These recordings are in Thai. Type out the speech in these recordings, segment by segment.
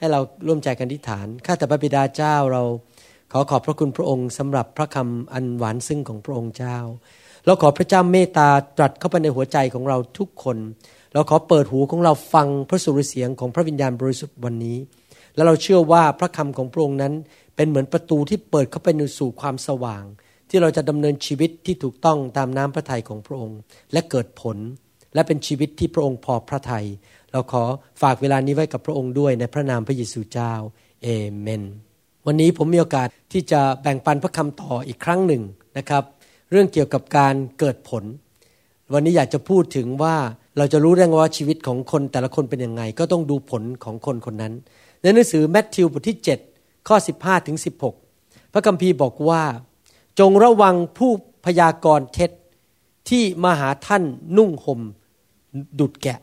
ให้เราร่วมใจกันอธิษฐาน ข้าแต่พระบิดาเจ้าเราขอขอบพระคุณพระองค์สำหรับพระคำอันหวานซึ่งของพระองค์เจ้า เราขอพระเจ้าเมตตาตรัสเข้าไปในหัวใจของเราทุกคน เราขอเปิดหูของเราฟังพระสุรเสียงของพระวิญญาณบริสุทธิ์วันนี้ และเราเชื่อว่าพระคำของพระองค์นั้น เป็นเหมือนประตูที่เปิดเข้าไปในสู่ความสว่าง ที่เราจะดำเนินชีวิตที่ถูกต้องตามน้ำพระทัยของพระองค์ และเกิดผลและเป็นชีวิตที่พระองค์พอพระทยัย เราขอฝากเวลานี้ไว้กับพระองค์ด้วยในพระนามพระเยซูเจ้าเอเมน วันนี้ผมมีโอกาสที่จะแบ่งปันพระคำต่ออีกครั้งหนึ่งนะครับ เรื่องเกี่ยวกับการเกิดผล วันนี้อยากจะพูดถึงว่าเราจะรู้ได้ไงว่าชีวิตของคนแต่ละคนเป็นยังไง ก็ต้องดูผลของคนคนนั้น ในหนังสือแมทธิวบทที่ 7 ข้อ 15ถึง16 พระคัมภีร์บอกว่า จงระวังผู้พยากรณ์เท็จที่มาหาท่านนุ่งห่มดุดแกะ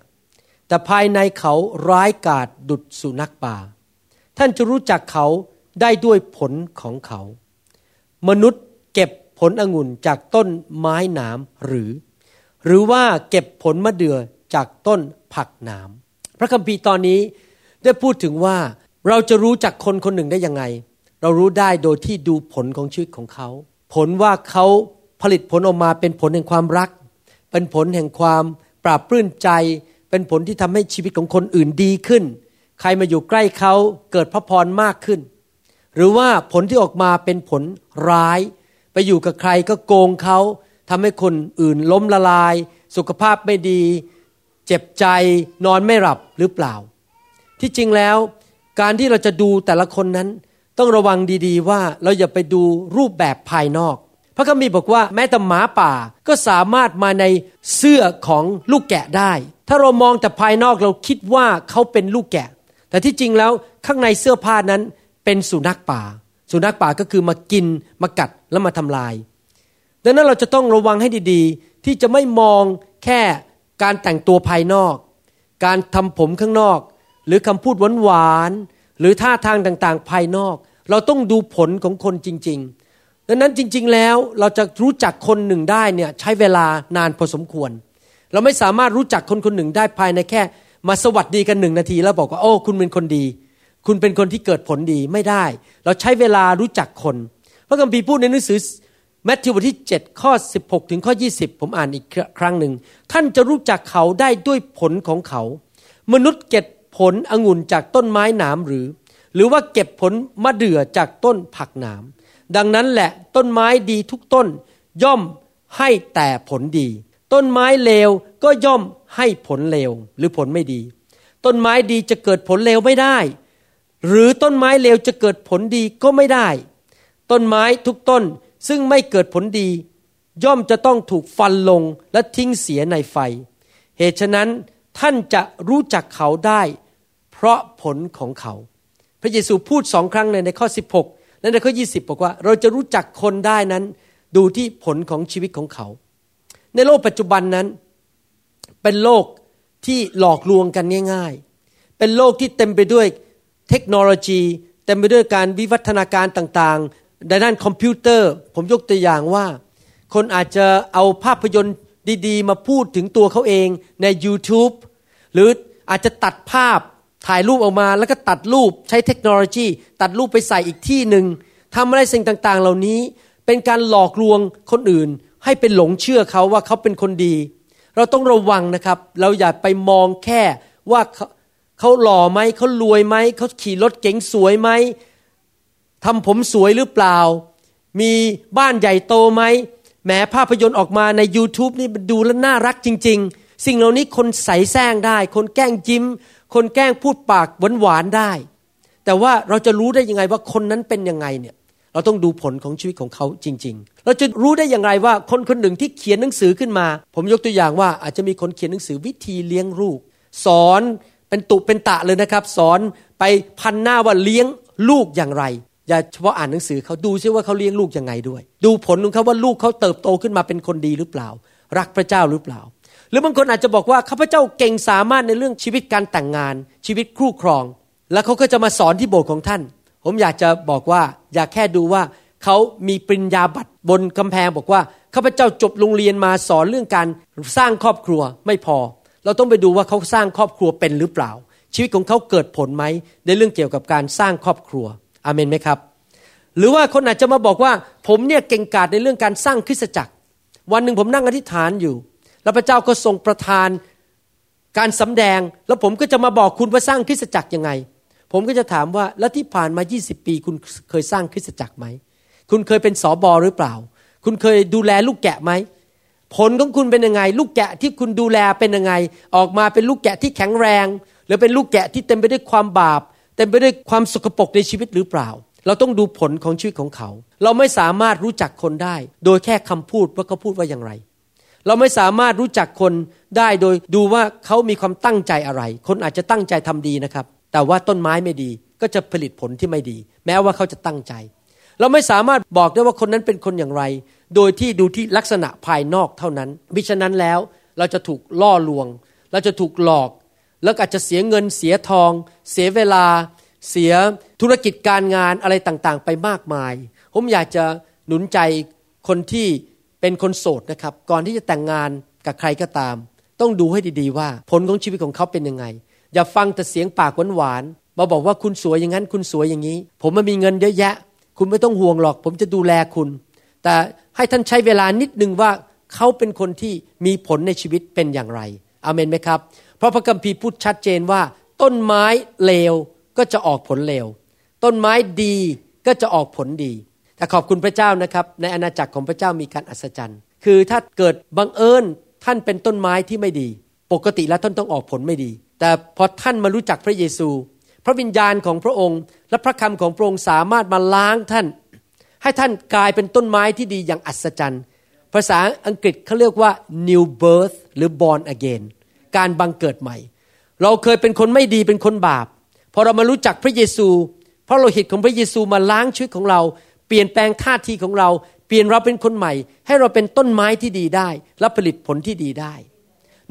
แต่ภายในเขาร้ายกาจดุดสุนัขป่า ท่านจะรู้จักเขาได้ด้วยผลของเขา มนุษย์เก็บผลองุ่นจากต้นไม้หนามหรือ หรือว่าเก็บผลมะเดื่อจากต้นผักหนามพระคัมภีร์ตอนนี้ได้พูดถึงว่าเราจะรู้จักคนคนหนึ่งได้ยังไง เรารู้ได้โดยที่ดูผลของชีวิตของเขา ผลว่าเขาผลิตผลออกมาเป็นผลแห่งความรัก เป็นผลแห่งความปราบปลื้มใจ เป็นผลที่ทำให้ชีวิตของคนอื่นดีขึ้น ใครมาอยู่ใกล้เขาเกิดพระพรมากขึ้น หรือว่าผลที่ออกมาเป็นผลร้าย ไปอยู่กับใครก็โกงเขาทำให้คนอื่นล้มละลาย สุขภาพไม่ดี เจ็บใจนอนไม่หลับหรือเปล่า ที่จริงแล้วการที่เราจะดูแต่ละคนนั้น ต้องระวังดีๆว่าเราอย่าไปดูรูปแบบภายนอก พระคัมภีร์บอกว่าแม้แต่หมาป่าก็สามารถมาในเสื้อของลูกแกะได้ ถ้าเรามองแต่ภายนอกเราคิดว่าเขาเป็นลูกแกะ แต่ที่จริงแล้วข้างในเสื้อผ้านั้นเป็นสุนัขป่า สุนัขป่าก็คือมากินมากัดแล้วมาทำลาย ดังนั้นเราจะต้องระวังให้ดีๆ ที่จะไม่มองแค่การแต่งตัวภายนอก การทำผมข้างนอก หรือคำพูดหวานๆหรือท่าทางต่างๆ ภายนอก เราต้องดูผลของคนจริง ๆ ดังนั้นจริง ๆ แล้วเราจะรู้จักคนหนึ่งได้เนี่ยใช้เวลานานพอสมควร เราไม่สามารถรู้จักคนคนหนึ่งได้ภายในแค่ มาสวัสดีกันหนึ่งนาที แล้วบอกว่าโอ้คุณเป็นคนดี คุณเป็นคนที่เกิดผลดีไม่ได้ เราใช้เวลารู้จักคน พระคัมภีร์พูดในหนังสือแมทธิวบทที่ 7 ข้อ 16 ถึงข้อ 20 ผมอ่านอีกครั้งหนึ่ง ท่านจะรู้จักเขาได้ด้วยผลของเขา มนุษย์เก็บผลองุ่นจากต้นไม้หนามหรือ หรือว่าเก็บผลมะเดื่อจากต้นผักหนาม ดังนั้นแหละต้นไม้ดีทุกต้น ย่อมให้แต่ผลดี ต้นไม้เลวก็ย่อมให้ผลเลวหรือผลไม่ดี ต้นไม้ดีจะเกิดผลเลวไม่ได้ หรือต้นไม้เลวจะเกิดผลดีก็ไม่ได้ ต้นไม้ทุกต้นซึ่งไม่เกิดผลดี ย่อมจะต้องถูกฟันลงและทิ้งเสียในไฟ เหตุฉะนั้นท่านจะรู้จักเขาได้ เพราะผลของเขา พระเยซูพูดสองครั้งเลยในข้อ 16 และในข้อ 20 บอกว่า เราจะรู้จักคนได้นั้น ดูที่ผลของชีวิตของเขา ในโลกปัจจุบันนั้น เป็นโลกที่หลอกลวงกันง่าย ๆ เป็นโลกที่เต็มไปด้วยเทคโนโลยี เต็มไปด้วยการวิวัฒนาการต่างๆในด้านคอมพิวเตอร์ ผมยกตัวอย่างว่า คนอาจจะเอาภาพยนตร์ดีๆ มาพูดถึงตัวเขาเองใน YouTube หรืออาจจะตัดภาพ ถ่ายรูปออกมาแล้วก็ตัดรูปใช้เทคโนโลยี ตัดรูปไปใส่อีกที่หนึ่งทำอะไรสิ่งต่างๆ เหล่านี้เป็นการหลอกลวงคนอื่น ให้เป็นหลงเชื่อเขาว่าเขาเป็นคนดี เราต้องระวังนะครับ เราอย่าไปมองแค่ว่าเขาหล่อไหมเขารวยไหมเขาขี่รถเก๋งสวยไหมทำผมสวยหรือเปล่า มีบ้านใหญ่โตไหมแม้ภาพยนตร์ออกมาใน YouTube นี่ดูแล้วน่ารักจริง ๆ สิ่งเหล่านี้คนใส่แซงได้ คนแกล้งยิ้ม คนแกล้งพูดปากหวานๆได้ แต่ว่าเราจะรู้ได้ยังไงว่าคนนั้นเป็นยังไงเนี่ย เราต้องดูผลของชีวิตของเขาจริง ๆ เราจะรู้ได้อย่างไรว่าคนคนหนึ่งที่เขียนหนังสือขึ้นมา ผมยกตัวอย่างว่าอาจจะมีคนเขียนหนังสือวิธีเลี้ยงลูก สอนเป็นตุเป็นตะเลยนะครับ สอนไปพันหน้าว่าเลี้ยงลูกอย่างไร อย่าเฉพาะอ่านหนังสือเขาดูซิว่าเขาเลี้ยงลูกยังไงด้วย ดูผลของเขาว่าลูกเขาเติบโตขึ้นมาเป็นคนดีหรือเปล่า รักพระเจ้าหรือเปล่า หรือบางคนอาจจะบอกว่าข้าพเจ้าเก่งสามารถในเรื่องชีวิตการแต่งงาน ชีวิตคู่ครอง แล้วเขาก็จะมาสอนที่โบสถ์ของท่าน ผมอยากจะบอกว่าอย่าแค่ดูว่าเขามีปริญญาบัตรบนกำแพงบอกว่าข้าพเจ้าจบโรงเรียนมาสอนเรื่องการสร้างครอบครัวไม่พอ เราต้องไปดูว่าเขาสร้างครอบครัวเป็นหรือเปล่า ชีวิตของเขาเกิดผลไหมในเรื่องเกี่ยวกับการสร้างครอบครัวอเมนไหมครับหรือว่าคนอาจจะมาบอกว่าผมเนี่ยเก่งกาจในเรื่องการสร้างคริสตจักร วันหนึ่งผมนั่งอธิษฐานอยู่ แล้วพระเจ้าก็ทรงประทานการสำแดง แล้วผมก็จะมาบอกคุณว่าสร้างคริสตจักรยังไง ผมก็จะถามว่าแล้วที่ผ่านมา 20 ปี คุณเคยสร้างคริสตจักรไหม คุณเคยเป็นสอบอหรือเปล่า คุณเคยดูแลลูกแกะไหม ผลของคุณเป็นยังไง ลูกแกะที่คุณดูแลเป็นยังไง ออกมาเป็นลูกแกะที่แข็งแรง หรือเป็นลูกแกะที่เต็มไปด้วยความบาป เต็มไปด้วยความสกปรกในชีวิตหรือเปล่า เราต้องดูผลของชีวิตของเขา เราไม่สามารถรู้จักคนได้ โดยแค่คำพูดว่าเขาพูดว่าอย่างไร เราไม่สามารถรู้จักคนได้โดยดูว่าเขามีความตั้งใจอะไร คนอาจจะตั้งใจทำดีนะครับ แต่ว่าต้นไม้ไม่ดีก็จะผลิตผลที่ไม่ดี แม้ว่าเขาจะตั้งใจ เราไม่สามารถบอกได้ว่าคนนั้นเป็นคนอย่างไร โดยที่ดูที่ลักษณะภายนอกเท่านั้นมิฉะนั้นแล้วเราจะถูกล่อลวง เราจะถูกหลอก แล้วอาจจะเสียเงินเสียทอง เสียเวลา เสียธุรกิจการงานอะไรต่างๆ ไปมากมาย ผมอยากจะหนุนใจคนที่ เป็นคนโสดนะครับ ก่อนที่จะแต่งงานกับใครก็ตาม ต้องดูให้ดีๆว่า ผลของชีวิตของเขาเป็นยังไง อย่าฟังแต่เสียงปากหวานๆมาบอกว่าคุณสวยอย่างนั้น คุณสวยอย่างนี้ ผมมันมีเงินเยอะแยะ คุณไม่ต้องห่วงหรอก ผมจะดูแลคุณ แต่ให้ท่านใช้เวลานิดนึงว่าเขาเป็นคนที่มีผลในชีวิตเป็นอย่างไรอเมนไหมครับ เพราะพระคัมภีร์พูดชัดเจนว่า ต้นไม้เลวก็จะออกผลเลวต้นไม้ดีก็จะออกผลดี แต่ขอบคุณพระเจ้านะครับ ในอาณาจักรของพระเจ้ามีการอัศจรรย์ คือถ้าเกิดบังเอิญท่านเป็นต้นไม้ที่ไม่ดี ปกติแล้วท่านต้องออกผลไม่ดี แต่พอท่านมารู้จักพระเยซู พระวิญญาณของพระองค์ และพระคำของพระองค์สามารถมาล้างท่าน ให้ท่านกลายเป็นต้นไม้ที่ดีอย่างอัศจรรย์ ภาษาอังกฤษเขาเรียกว่า new birth หรือ born again การบังเกิดใหม่ เราเคยเป็นคนไม่ดีเป็นคนบาป พอเรามารู้จักพระเยซู เพราะเราเห็นของพระเยซูมาล้างชีวิตของเรา เปลี่ยนแปลงท่าทีของเรา เปลี่ยนเราเป็นคนใหม่ ให้เราเป็นต้นไม้ที่ดีได้ และผลิตผลที่ดีได้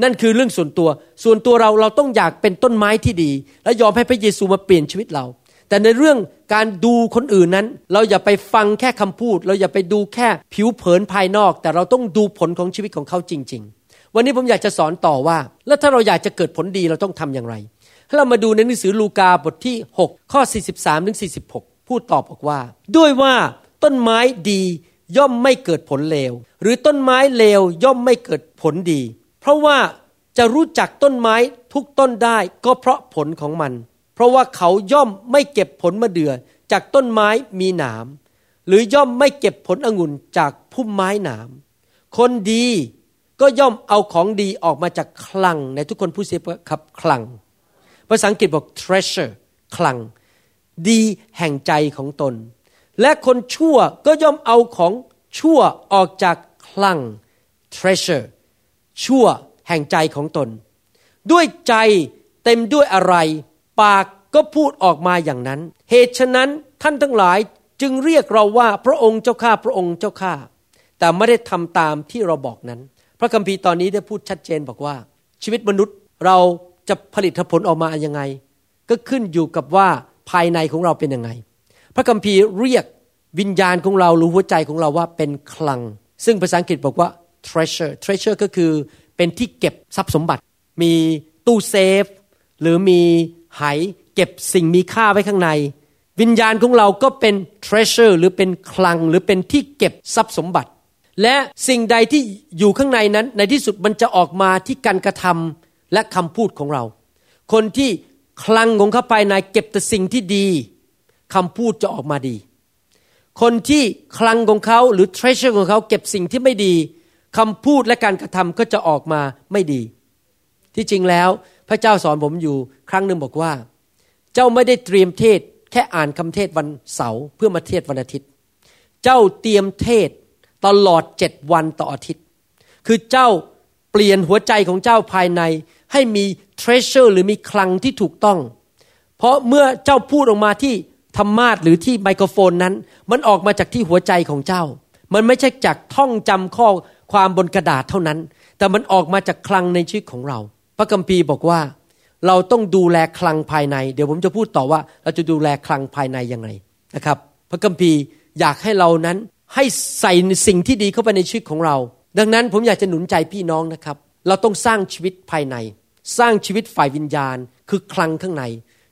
นั่นคือเรื่องส่วนตัว ส่วนตัวเราเราต้องอยากเป็นต้นไม้ที่ดี และยอมให้พระเยซูมาเปลี่ยนชีวิตเรา แต่ในเรื่องการดูคนอื่นนั้น เราอย่าไปฟังแค่คำพูด เราอย่าไปดูแค่ผิวเผินภายนอก แต่เราต้องดูผลของชีวิตของเขาจริง ๆ วันนี้ผมอยากจะสอนต่อว่า แล้วถ้าเราอยากจะเกิดผลดีเราต้องทำอย่างไรถ้าเรามาดูในหนังสือลูกาบทที่ 6 ข้อ 43ถึง46 พูดตอบบอกว่า ด้วยว่าต้นไม้ดีย่อมไม่เกิดผลเลว หรือต้นไม้เลวย่อมไม่เกิดผลดี เพราะว่าจะรู้จักต้นไม้ทุกต้นได้ก็เพราะผลของมัน เพราะว่าเขาย่อมไม่เก็บผลมะเดื่อจากต้นไม้มีหนามหรือย่อมไม่เก็บผลองุ่นจากพุ่มไม้หนามคนดีก็ย่อมเอาของดีออกมาจากคลังในทุกคนพูดเสียครับคลัง ภาษาอังกฤษบอก treasure คลัง ดีแห่งใจของตน และคนชั่วก็ย่อมเอาของชั่วออกจากคลัง treasure ชั่วแห่งใจของตน ด้วยใจเต็มด้วยอะไร ปากก็พูดออกมาอย่างนั้น เหตุฉะนั้นท่านทั้งหลายจึงเรียกเราว่าพระองค์เจ้าข้าพระองค์เจ้าข้าแต่ไม่ได้ทำตามที่เราบอกนั้น พระคัมภีร์ตอนนี้ได้พูดชัดเจนบอกว่า ชีวิตมนุษย์เราจะผลิตผลออกมาอยังไง ก็ขึ้นอยู่กับว่า ภายในของเราเป็นยังไง พระคัมภีร์เรียกวิญญาณของเราหรือหัวใจของเราว่าเป็นคลัง ซึ่งภาษาอังกฤษบอกว่า treasure treasure ก็คือเป็นที่เก็บทรัพย์สมบัติ มีตู้เซฟ หรือมีไหเก็บสิ่งมีค่าไว้ข้างใน วิญญาณของเราก็เป็น treasure หรือเป็นคลังหรือเป็นที่เก็บทรัพย์สมบัติ และสิ่งใดที่อยู่ข้างในนั้น ในที่สุดมันจะออกมาที่การกระทำและคำพูดของเรา คนที่ คลังของเขาภายในเก็บแต่สิ่งที่ดีคำพูดจะออกมาดี คนที่คลังของเขาหรือ treasure ของเขาเก็บสิ่งที่ไม่ดีคำพูดและการกระทำก็จะออกมาไม่ดี ที่จริงแล้วพระเจ้าสอนผมอยู่ครั้งหนึ่งบอกว่า เจ้าไม่ได้เตรียมเทศแค่อ่านคำเทศวันเสาร์เพื่อมาเทศวันอาทิตย์ เจ้าเตรียมเทศตลอดเจ็ดวันต่ออาทิตย์ คือเจ้าเปลี่ยนหัวใจของเจ้าภายใน ให้มี treasure หรือมีคลังที่ถูกต้อง เพราะเมื่อเจ้าพูดออกมาที่ธรรมาทหรือที่ไมโครโฟนนั้น มันออกมาจากที่หัวใจของเจ้า มันไม่ใช่จากท่องจำข้อความบนกระดาษเท่านั้น แต่มันออกมาจากคลังในชีวิตของเรา พระคัมภีร์บอกว่าเราต้องดูแลคลังภายใน เดี๋ยวผมจะพูดต่อว่าเราจะดูแลคลังภายในยังไงนะครับ พระคัมภีร์อยากให้เรานั้นให้ใส่สิ่งที่ดีเข้าไปในชีวิตของเรา ดังนั้นผมอยากจะหนุนใจพี่น้องนะครับ เราต้องสร้างชีวิตภายใน สร้างชีวิตฝ่ายวิญญาณ คือคลังข้างใน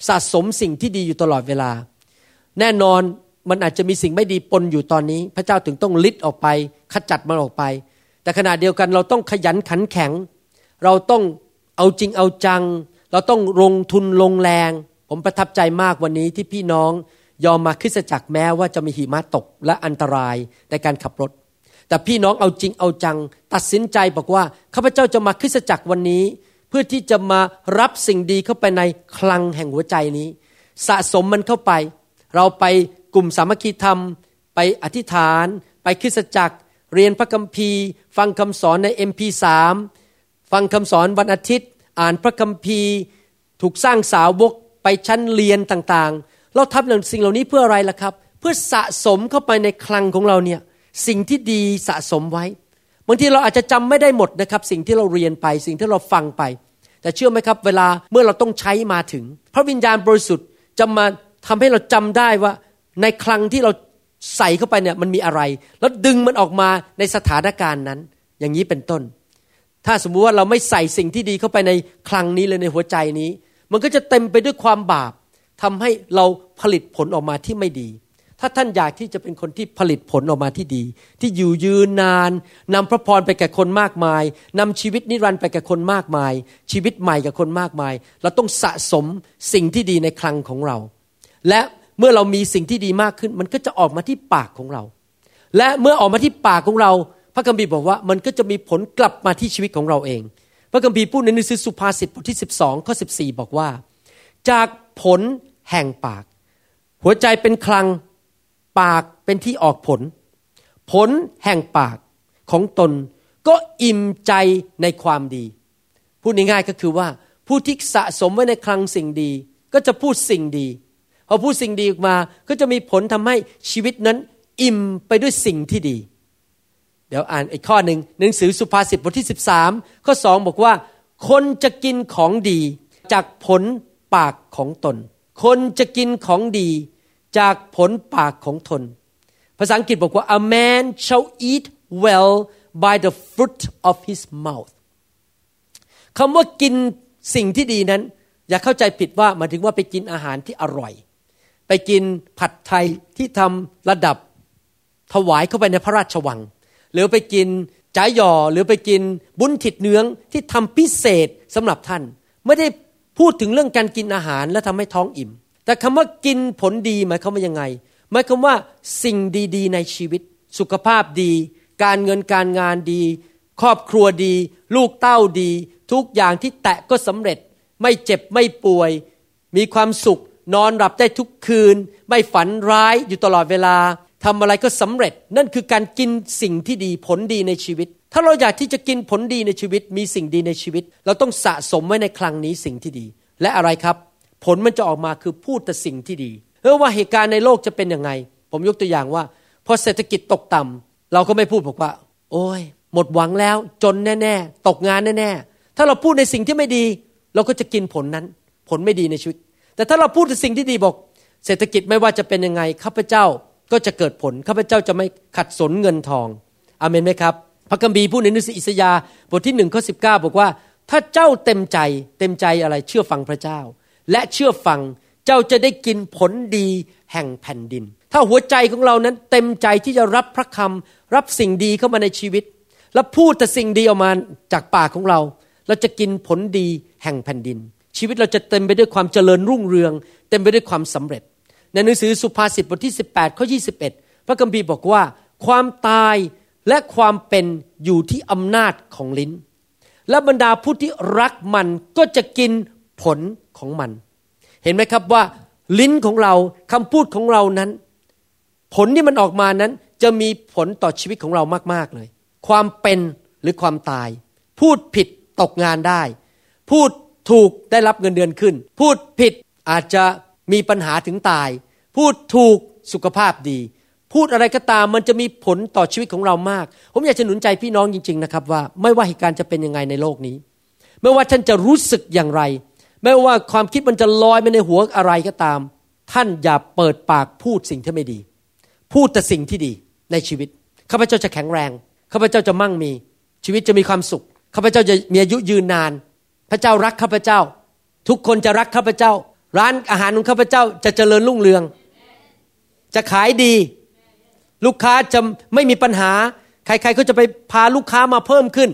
สะสมสิ่งที่ดีอยู่ตลอดเวลา แน่นอนมันอาจจะมีสิ่งไม่ดีปนอยู่ตอนนี้ พระเจ้าถึงต้องลิดออกไป ขจัดมันออกไป แต่ขณะเดียวกันเราต้องขยันขันแข็ง เราต้องเอาจริงเอาจัง เราต้องลงทุนลงแรง ผมประทับใจมากวันนี้ที่พี่น้องยอมมาคริสตจักรแม้ว่าจะมีหิมะตกและอันตรายในการขับรถ แต่พี่น้องเอาจริงเอาจัง ตัดสินใจบอกว่าข้าพเจ้าจะมาคริสตจักรวันนี้ เพื่อที่จะมารับสิ่งดีเข้าไปในคลังแห่งหัวใจนี้ สะสมมันเข้าไป เราไปกลุ่มสามัคคีธรรม ไปอธิษฐาน ไปคริสตจักร เรียนพระคัมภีร์ ฟังคำสอนใน MP3 ฟังคำสอนวันอาทิตย์ อ่านพระคัมภีร์ ถูกสร้างสาวกไปชั้นเรียนต่างๆ เราทำสิ่งเหล่านี้เพื่ออะไรล่ะครับ เพื่อสะสมเข้าไปในคลังของเราเนี่ย สิ่งที่ดีสะสมไว้ บางทีเราอาจจะจำไม่ได้หมดนะครับ สิ่งที่เราเรียนไป สิ่งที่เราฟังไป แต่เชื่อไหมครับ เวลาเมื่อเราต้องใช้มาถึง พระวิญญาณบริสุทธิ์จะมาทำให้เราจำได้ว่า ในคลังที่เราใส่เข้าไปเนี่ยมันมีอะไร แล้วดึงมันออกมาในสถานการณ์นั้น อย่างนี้เป็นต้น ถ้าสมมุติว่าเราไม่ใส่สิ่งที่ดีเข้าไปในคลังนี้เลยในหัวใจนี้ มันก็จะเต็มไปด้วยความบาปทำให้เราผลิตผลออกมาที่ไม่ดี ถ้าท่านอยากที่จะเป็นคนที่ผลิตผลออกมาที่ดี ที่อยู่ยืนนานนำพระพรไปแก่คนมากมายนำชีวิตนิรันดร์ไปแก่คนมากมาย ชีวิตใหม่กับคนมากมาย เราต้องสะสมสิ่งที่ดีในคลังของเรา และเมื่อเรามีสิ่งที่ดีมากขึ้น มันก็จะออกมาที่ปากของเรา และเมื่อออกมาที่ปากของเรา พระคัมภีร์บอกว่ามันก็จะมีผลกลับมาที่ชีวิตของเราเอง พระคัมภีร์พูดในหนังสือสุภาษิตบทที่ 12ข้อ14 บอกว่า จากผลแห่งปาก หัวใจเป็นคลัง ปากเป็นที่ออกผล ผลแห่งปากของตนก็อิ่มใจในความดี พูดง่ายๆก็คือว่า ผู้ที่สะสมไว้ในคลังสิ่งดี ก็จะพูดสิ่งดีพอพูดสิ่งดีออกมาก็จะมีผลทำให้ชีวิตนั้นอิ่มไปด้วยสิ่งที่ดี เดี๋ยวอ่านอีกข้อหนึ่งหนังสือสุภาษิตบทที่ 13 ข้อสองบอกว่า คนจะกินของดีจากผลปากของตน คนจะกินของดี จากผลปากของตน ภาษาอังกฤษบอกว่า a man shall eat well by the fruit of his mouth คำว่ากินสิ่งที่ดีนั้น อย่าเข้าใจผิดว่าหมายถึงว่าไปกินอาหารที่อร่อย ไปกินผัดไทยที่ทำระดับถวายเข้าไปในพระราชวัง หรือไปกินจ่ายอหรือไปกินบุญถิดเนื้องที่ทำพิเศษสำหรับท่าน ไม่ได้พูดถึงเรื่องการกินอาหารและทำให้ท้องอิ่ม แต่คำว่ากินผลดีหมายความว่ายังไง หมายความว่าสิ่งดี ๆ ในชีวิต สุขภาพดี การเงินการงานดี ครอบครัวดี ลูกเต้าดี ทุกอย่างที่แตะก็สำเร็จ ไม่เจ็บไม่ป่วย มีความสุข นอนหลับได้ทุกคืน ไม่ฝันร้ายอยู่ตลอดเวลาทำอะไรก็สำเร็จนั่นคือการกินสิ่งที่ดีผลดีในชีวิต ถ้าเราอยากที่จะกินผลดีในชีวิต มีสิ่งดีในชีวิต เราต้องสะสมไว้ในคลังนี้สิ่งที่ดี และอะไรครับ ผลมันจะออกมาคือพูดแต่สิ่งที่ดีเออว่าเหตุการณ์ในโลกจะเป็นยังไง ผมยกตัวอย่างว่าพอเศรษฐกิจตกต่ำเราก็ไม่พูดบอกว่า โอ้ย หมดหวังแล้ว จนแน่ๆตกงานแน่ๆถ้าเราพูดในสิ่งที่ไม่ดี เราก็จะกินผลนั้น ผลไม่ดีในชีวิต แต่ถ้าเราพูดในสิ่งที่ดีบอก เศรษฐกิจไม่ว่าจะเป็นยังไงข้าพเจ้าก็จะเกิดผลข้าพเจ้าจะไม่ขัดสนเงินทองอเมนไหมครับพระคัมภีพูดในหนังสืออิสยาห์บทที่หนึ่งข้อสิบเก้าบอกว่า ถ้าเจ้าเต็มใจเต็มใจอะไรเชื่อฟังพระเจ้า และเชื่อฟังเจ้าจะได้กินผลดีแห่งแผ่นดิน ถ้าหัวใจของเรานั้นเต็มใจที่จะรับพระคำรับสิ่งดีเข้ามาในชีวิต และพูดแต่สิ่งดีออกมาจากปากของเรา เราจะกินผลดีแห่งแผ่นดิน ชีวิตเราจะเต็มไปด้วยความเจริญรุ่งเรือง เต็มไปด้วยความสำเร็จ ในหนังสือสุภาษิตบทที่ 18ข้อ21 พระคัมภีร์บอกว่า ความตายและความเป็นอยู่ที่อำนาจของลิ้น และบรรดาผู้ที่รักมันก็จะกิน ผลของมัน เห็นไหมครับว่าลิ้นของเราคำพูดของเรานั้น ผลที่มันออกมานั้นจะมีผลต่อชีวิตของเรามากๆเลย ความเป็นหรือความตาย พูดผิดตกงานได้ พูดถูกได้รับเงินเดือนขึ้น พูดผิดอาจจะมีปัญหาถึงตาย พูดถูกสุขภาพดี พูดอะไรก็ตามมันจะมีผลต่อชีวิตของเรามาก ผมอยากจะหนุนใจพี่น้องจริง ๆนะครับว่า ไม่ว่าเหตุการณ์จะเป็นยังไงในโลกนี้ ไม่ว่าท่านจะรู้สึกอย่างไร ไม่ว่าความคิดมันจะลอยไปในหัวอะไรก็ตาม ท่านอย่าเปิดปากพูดสิ่งที่ไม่ดี พูดแต่สิ่งที่ดีในชีวิตข้าพเจ้าจะแข็งแรงข้าพเจ้าจะมั่งมี ชีวิตจะมีความสุขข้าพเจ้าจะมีอายุยืนนาน พระเจ้ารักข้าพเจ้า ทุกคนจะรักข้าพเจ้า ร้านอาหารของข้าพเจ้าจะเจริญรุ่งเรือง จะขายดี ลูกค้าจะไม่มีปัญหา ใครๆก็จะไปพาลูกค้ามาเพิ่มขึ้น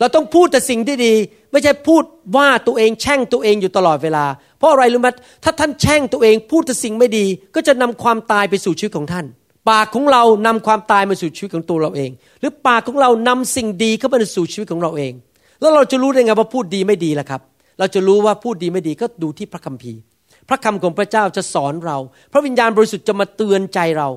เราต้องพูดแต่สิ่งที่ดี ไม่ใช่พูดว่าตัวเองแช่งตัวเองอยู่ตลอดเวลา เพราะอะไรรู้ไหมถ้าท่านแช่งตัวเองพูดแต่สิ่งไม่ดี ก็จะนำความตายไปสู่ชีวิตของท่าน ปากของเรานำความตายมาสู่ชีวิตของตัวเราเอง หรือปากของเรานำสิ่งดีเข้ามาสู่ชีวิตของเราเอง แล้วเราจะรู้ได้ไงว่าพูดดีไม่ดีล่ะครับ เราจะรู้ว่าพูดดีไม่ดีก็ดูที่พระคัมภีร์ พระคำของพระเจ้าจะสอนเรา พระวิญญาณบริสุทธิ์จะมาเตือนใจเรา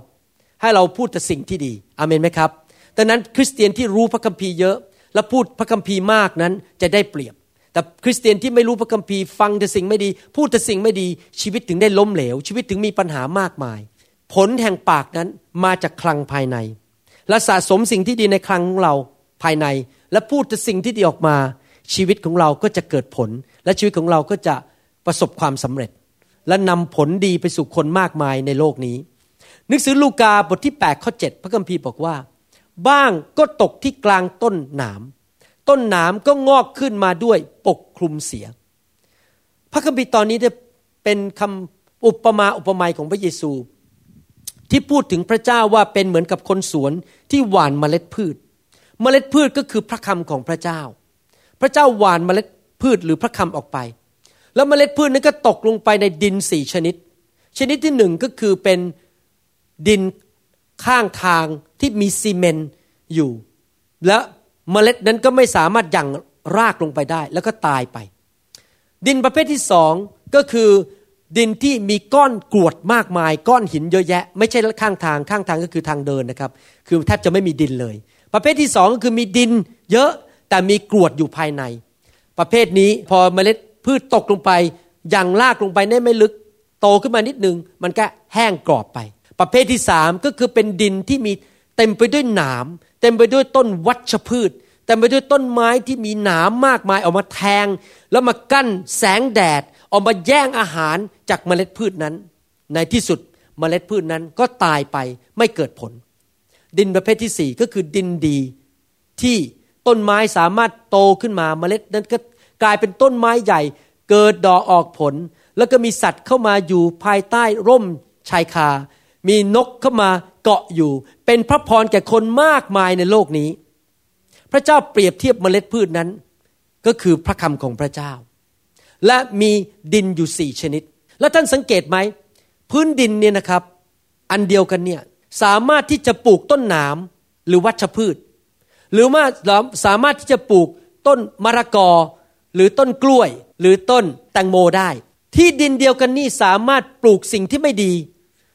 ให้เราพูดแต่สิ่งที่ดีอเมนไหมครับดังนั้นคริสเตียนที่รู้พระคัมภีร์เยอะ และพูดพระคัมภีร์มากนั้นจะได้เปรียบ แต่คริสเตียนที่ไม่รู้พระคัมภีร์ฟังแต่สิ่งไม่ดี พูดแต่สิ่งไม่ดีชีวิตถึงได้ล้มเหลว ชีวิตถึงมีปัญหามากมาย ผลแห่งปากนั้นมาจากคลังภายใน และสะสมสิ่งที่ดีในคลังของเราภายใน และพูดแต่สิ่งที่ดีออกมา ชีวิตของเราก็จะเกิดผล และชีวิตของเราก็จะประสบความสำเร็จ และนำผลดีไปสู่คนมากมายในโลกนี้หนังสือลูกาบทที่8ข้อ7พระคัมภีร์บอกว่า บ้างก็ตกที่กลางต้นหนาม ต้นหนามก็งอกขึ้นมาด้วยปกคลุมเสีย พระคัมภีร์ตอนนี้เป็นคำอุปมาอุปไมยของพระเยซู ที่พูดถึงพระเจ้าว่าเป็นเหมือนกับคนสวนที่หว่านเมล็ดพืช เมล็ดพืชก็คือพระคำของพระเจ้า พระเจ้าหว่านเมล็ดพืชหรือพระคำออกไป แล้วเมล็ดพืชนั้นก็ตกลงไปในดินสี่ชนิด ชนิดที่หนึ่งก็คือเป็นดิน ข้างทางที่มีซีเมนต์อยู่ และเมล็ดนั้นก็ไม่สามารถยั่งรากลงไปได้ แล้วก็ตายไป ดินประเภทที่สองก็คือดินที่มีก้อนกรวดมากมาย ก้อนหินเยอะแยะ ไม่ใช่ข้างทางข้างทางก็คือทางเดินนะครับ คือแทบจะไม่มีดินเลย ประเภทที่สองก็คือมีดินเยอะแต่มีกรวดอยู่ภายใน ประเภทนี้พอเมล็ดพืชตกลงไปยังลากลงไปได้ไม่ลึก โตขึ้นมานิดนึง มันก็แห้งกรอบไป ประเภทที่สามก็คือเป็นดินที่มีเต็มไปด้วยหนาม เต็มไปด้วยต้นวัชพืช เต็มไปด้วยต้นไม้ที่มีหนามมากมายออกมาแทง แล้วมากั้นแสงแดดออกมาแย่งอาหารจากเมล็ดพืชนั้น ในที่สุดเมล็ดพืชนั้นก็ตายไปไม่เกิดผล ดินประเภทที่สี่ก็คือดินดี ที่ต้นไม้สามารถโตขึ้นมาเมล็ดนั้นก็กลายเป็นต้นไม้ใหญ่ เกิดดอกออกผล แล้วก็มีสัตว์เข้ามาอยู่ภายใต้ร่มชายคา มีนกเข้ามาเกาะอยู่ เป็นพระพรแก่คนมากมายในโลกนี้ พระเจ้าเปรียบเทียบเมล็ดพืชนั้น ก็คือพระคำของพระเจ้า และมีดินอยู่สี่ชนิด แล้วท่านสังเกตไหม พื้นดินเนี่ยนะครับ อันเดียวกันเนี่ยสามารถที่จะปลูกต้นหนามหรือวัชพืช หรือว่าสามารถที่จะปลูกต้นมะระกอ หรือต้นกล้วย หรือต้นแตงโมได้ ที่ดินเดียวกันนี่สามารถปลูกสิ่งที่ไม่ดี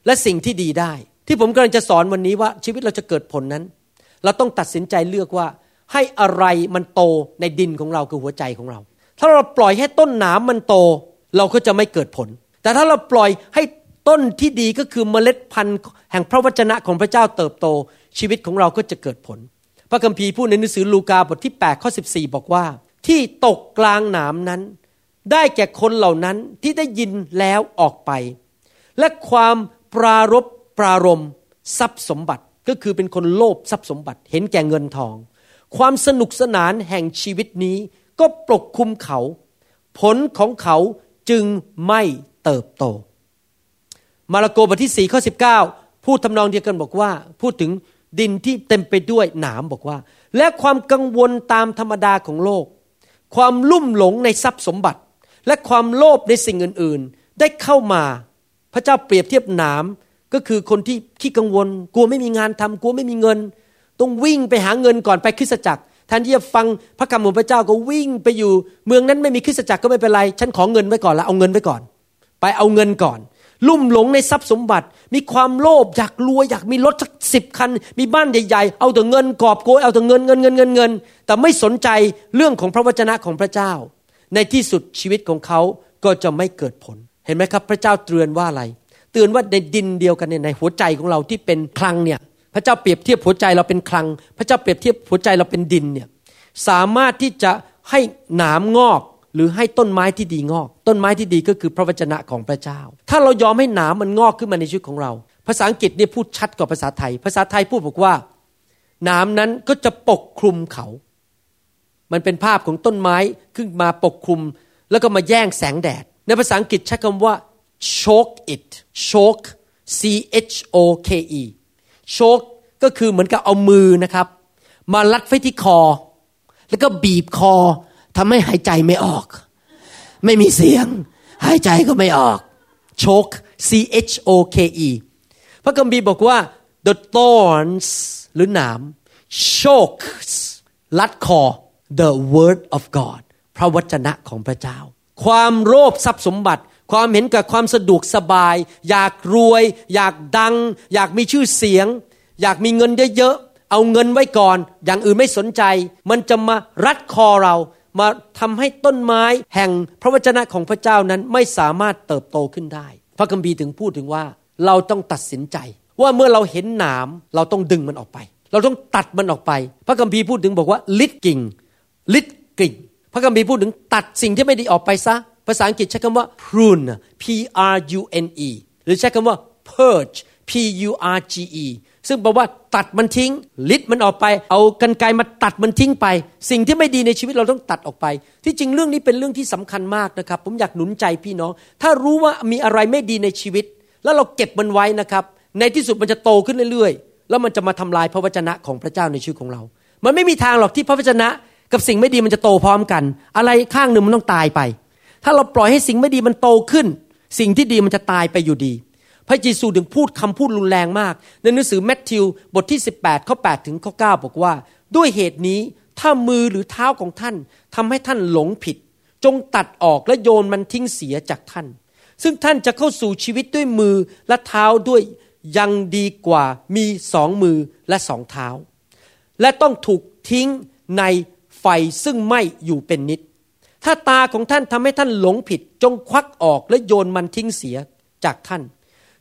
และสิ่งที่ดีได้ ที่ผมกำลังจะสอนวันนี้ว่าชีวิตเราจะเกิดผลนั้น เราต้องตัดสินใจเลือกว่าให้อะไรมันโตในดินของเราคือหัวใจของเรา ถ้าเราปล่อยให้ต้นหนามมันโต เราก็จะไม่เกิดผล แต่ถ้าเราปล่อยให้ต้นที่ดีก็คือเมล็ดพันธุ์แห่งพระวจนะของพระเจ้าเติบโต ชีวิตของเราก็จะเกิดผล พระคัมภีร์พูดในหนังสือลูกาบทที่8ข้อ14 บอกว่า ที่ตกกลางหนามนั้น ได้แก่คนเหล่านั้นที่ได้ยินแล้วออกไป และความ ปรารบปรารมทรัพย์สมบัติก็คือเป็นคนโลภทรัพย์สมบัติ เห็นแก่เงินทอง ความสนุกสนานแห่งชีวิตนี้ก็ปกคลุมเขา ผลของเขาจึงไม่เติบโต มาระโกบทที่สี่ข้อสิบเก้าพูดทำนองเดียวกันบอกว่า พูดถึงดินที่เต็มไปด้วยหนามบอกว่า และความกังวลตามธรรมดาของโลก ความลุ่มหลงในทรัพย์สมบัติ และความโลภในสิ่งอื่น ๆ ได้เข้ามา พระเจ้าเปรียบเทียบหนามก็คือคนที่ขี้กังวล กลัวไม่มีงานทำกลัวไม่มีเงิน ต้องวิ่งไปหาเงินก่อนไปคริสตจักรแทนที่จะฟังพระคำของพระเจ้าก็วิ่งไปอยู่ เมืองนั้นไม่มีคริสตจักรก็ไม่เป็นไร ฉันขอเงินไว้ก่อนแล้วเอาเงินไว้ก่อน ไปเอาเงินก่อน ลุ่มหลงในทรัพย์สมบัติ มีความโลภอยากรวยอยากมีรถสักสิบคัน มีบ้านใหญ่ ๆ เอาแต่เงินกอบโกยเอาแต่เงินเงินเงินเงินเงิน แต่ไม่สนใจเรื่องของพระวจนะของพระเจ้า ในที่สุดชีวิตของเขาก็จะไม่เกิดผล เห็นไหมครับ พระเจ้าเตือนว่าอะไร เตือนว่าในดินเดียวกันในหัวใจของเราที่เป็นคลังเนี่ย พระเจ้าเปรียบเทียบหัวใจเราเป็นคลัง พระเจ้าเปรียบเทียบหัวใจเราเป็นดินเนี่ยสามารถที่จะให้หนามงอกหรือให้ต้นไม้ที่ดีงอก ต้นไม้ที่ดีก็คือพระวจนะของพระเจ้า ถ้าเรายอมให้หนามมันงอกขึ้นมาในชีวิตของเรา ภาษาอังกฤษเนี่ยพูดชัดกว่าภาษาไทย ภาษาไทยพูดบอกว่าหนามนั้นก็จะปกคลุมเขา มันเป็นภาพของต้นไม้ขึ้นมาปกคลุม แล้วก็มาแย่งแสงแดด ในภาษาอังกฤษใช้คำว่า choke it choke c h o k e choke ก็คือเหมือนกับเอามือนะครับ มาลัดไฟที่คอ แล้วก็บีบคอทำให้หายใจไม่ออก ไม่มีเสียง หายใจก็ไม่ออก choke c h o k e พระคัมภีร์บอกว่า the thorns หรือหนาม chokes ลัดคอ the word of God พระวจนะของพระเจ้า ความโลภทรัพย์สมบัติ ความเห็นกับความสะดวกสบาย อยากรวย อยากดัง อยากมีชื่อเสียง อยากมีเงินเยอะๆเอาเงินไว้ก่อน อย่างอื่นไม่สนใจ มันจะมารัดคอเรามาทำให้ต้นไม้แห่งพระวจนะของพระเจ้านั้นไม่สามารถเติบโตขึ้นได้ พระคัมภีร์ถึงพูดถึงว่าเราต้องตัดสินใจ ว่าเมื่อเราเห็นหนามเราต้องดึงมันออกไป เราต้องตัดมันออกไป พระคัมภีร์พูดถึงบอกว่าลิดกิ่งลิดกิ่ง พระคัมภีร์พูดถึงตัดสิ่งที่ไม่ดีออกไปซะ ภาษาอังกฤษใช้คำว่า prune p r u n e หรือใช้คำว่า purge p u r g e ซึ่งแปลว่าตัดมันทิ้ง ลิดมันออกไป เอากันไกมาตัดมันทิ้งไป สิ่งที่ไม่ดีในชีวิตเราต้องตัดออกไป ที่จริงเรื่องนี้เป็นเรื่องที่สำคัญมากนะครับ ผมอยากหนุนใจพี่น้อง ถ้ารู้ว่ามีอะไรไม่ดีในชีวิต แล้วเราเก็บมันไว้นะครับ ในที่สุดมันจะโตขึ้นเรื่อยๆ แล้วมันจะมาทำลายพระวจนะของพระเจ้าในชีวิตของเรา มันไม่มีทางหรอกที่พระวจนะ กับสิ่งไม่ดีมันจะโตพร้อมกัน อะไรข้างหนึ่งมันต้องตายไป ถ้าเราปล่อยให้สิ่งไม่ดีมันโตขึ้น สิ่งที่ดีมันจะตายไปอยู่ดี พระเยซูถึงพูดคำพูดรุนแรงมาก ในหนังสือแมทธิวบทที่ 18ข้อ8ถึงข้อ9บอกว่า ด้วยเหตุนี้ถ้ามือหรือเท้าของท่านทำให้ท่านหลงผิด จงตัดออกและโยนมันทิ้งเสียจากท่าน ซึ่งท่านจะเข้าสู่ชีวิตด้วยมือและเท้าด้วยยังดีกว่ามีสองมือและสองเท้า และต้องถูกทิ้งใน ไฟซึ่งไหม่อยู่เป็นนิด ถ้าตาของท่านทำให้ท่านหลงผิด จงควักออกและโยนมันทิ้งเสียจากท่าน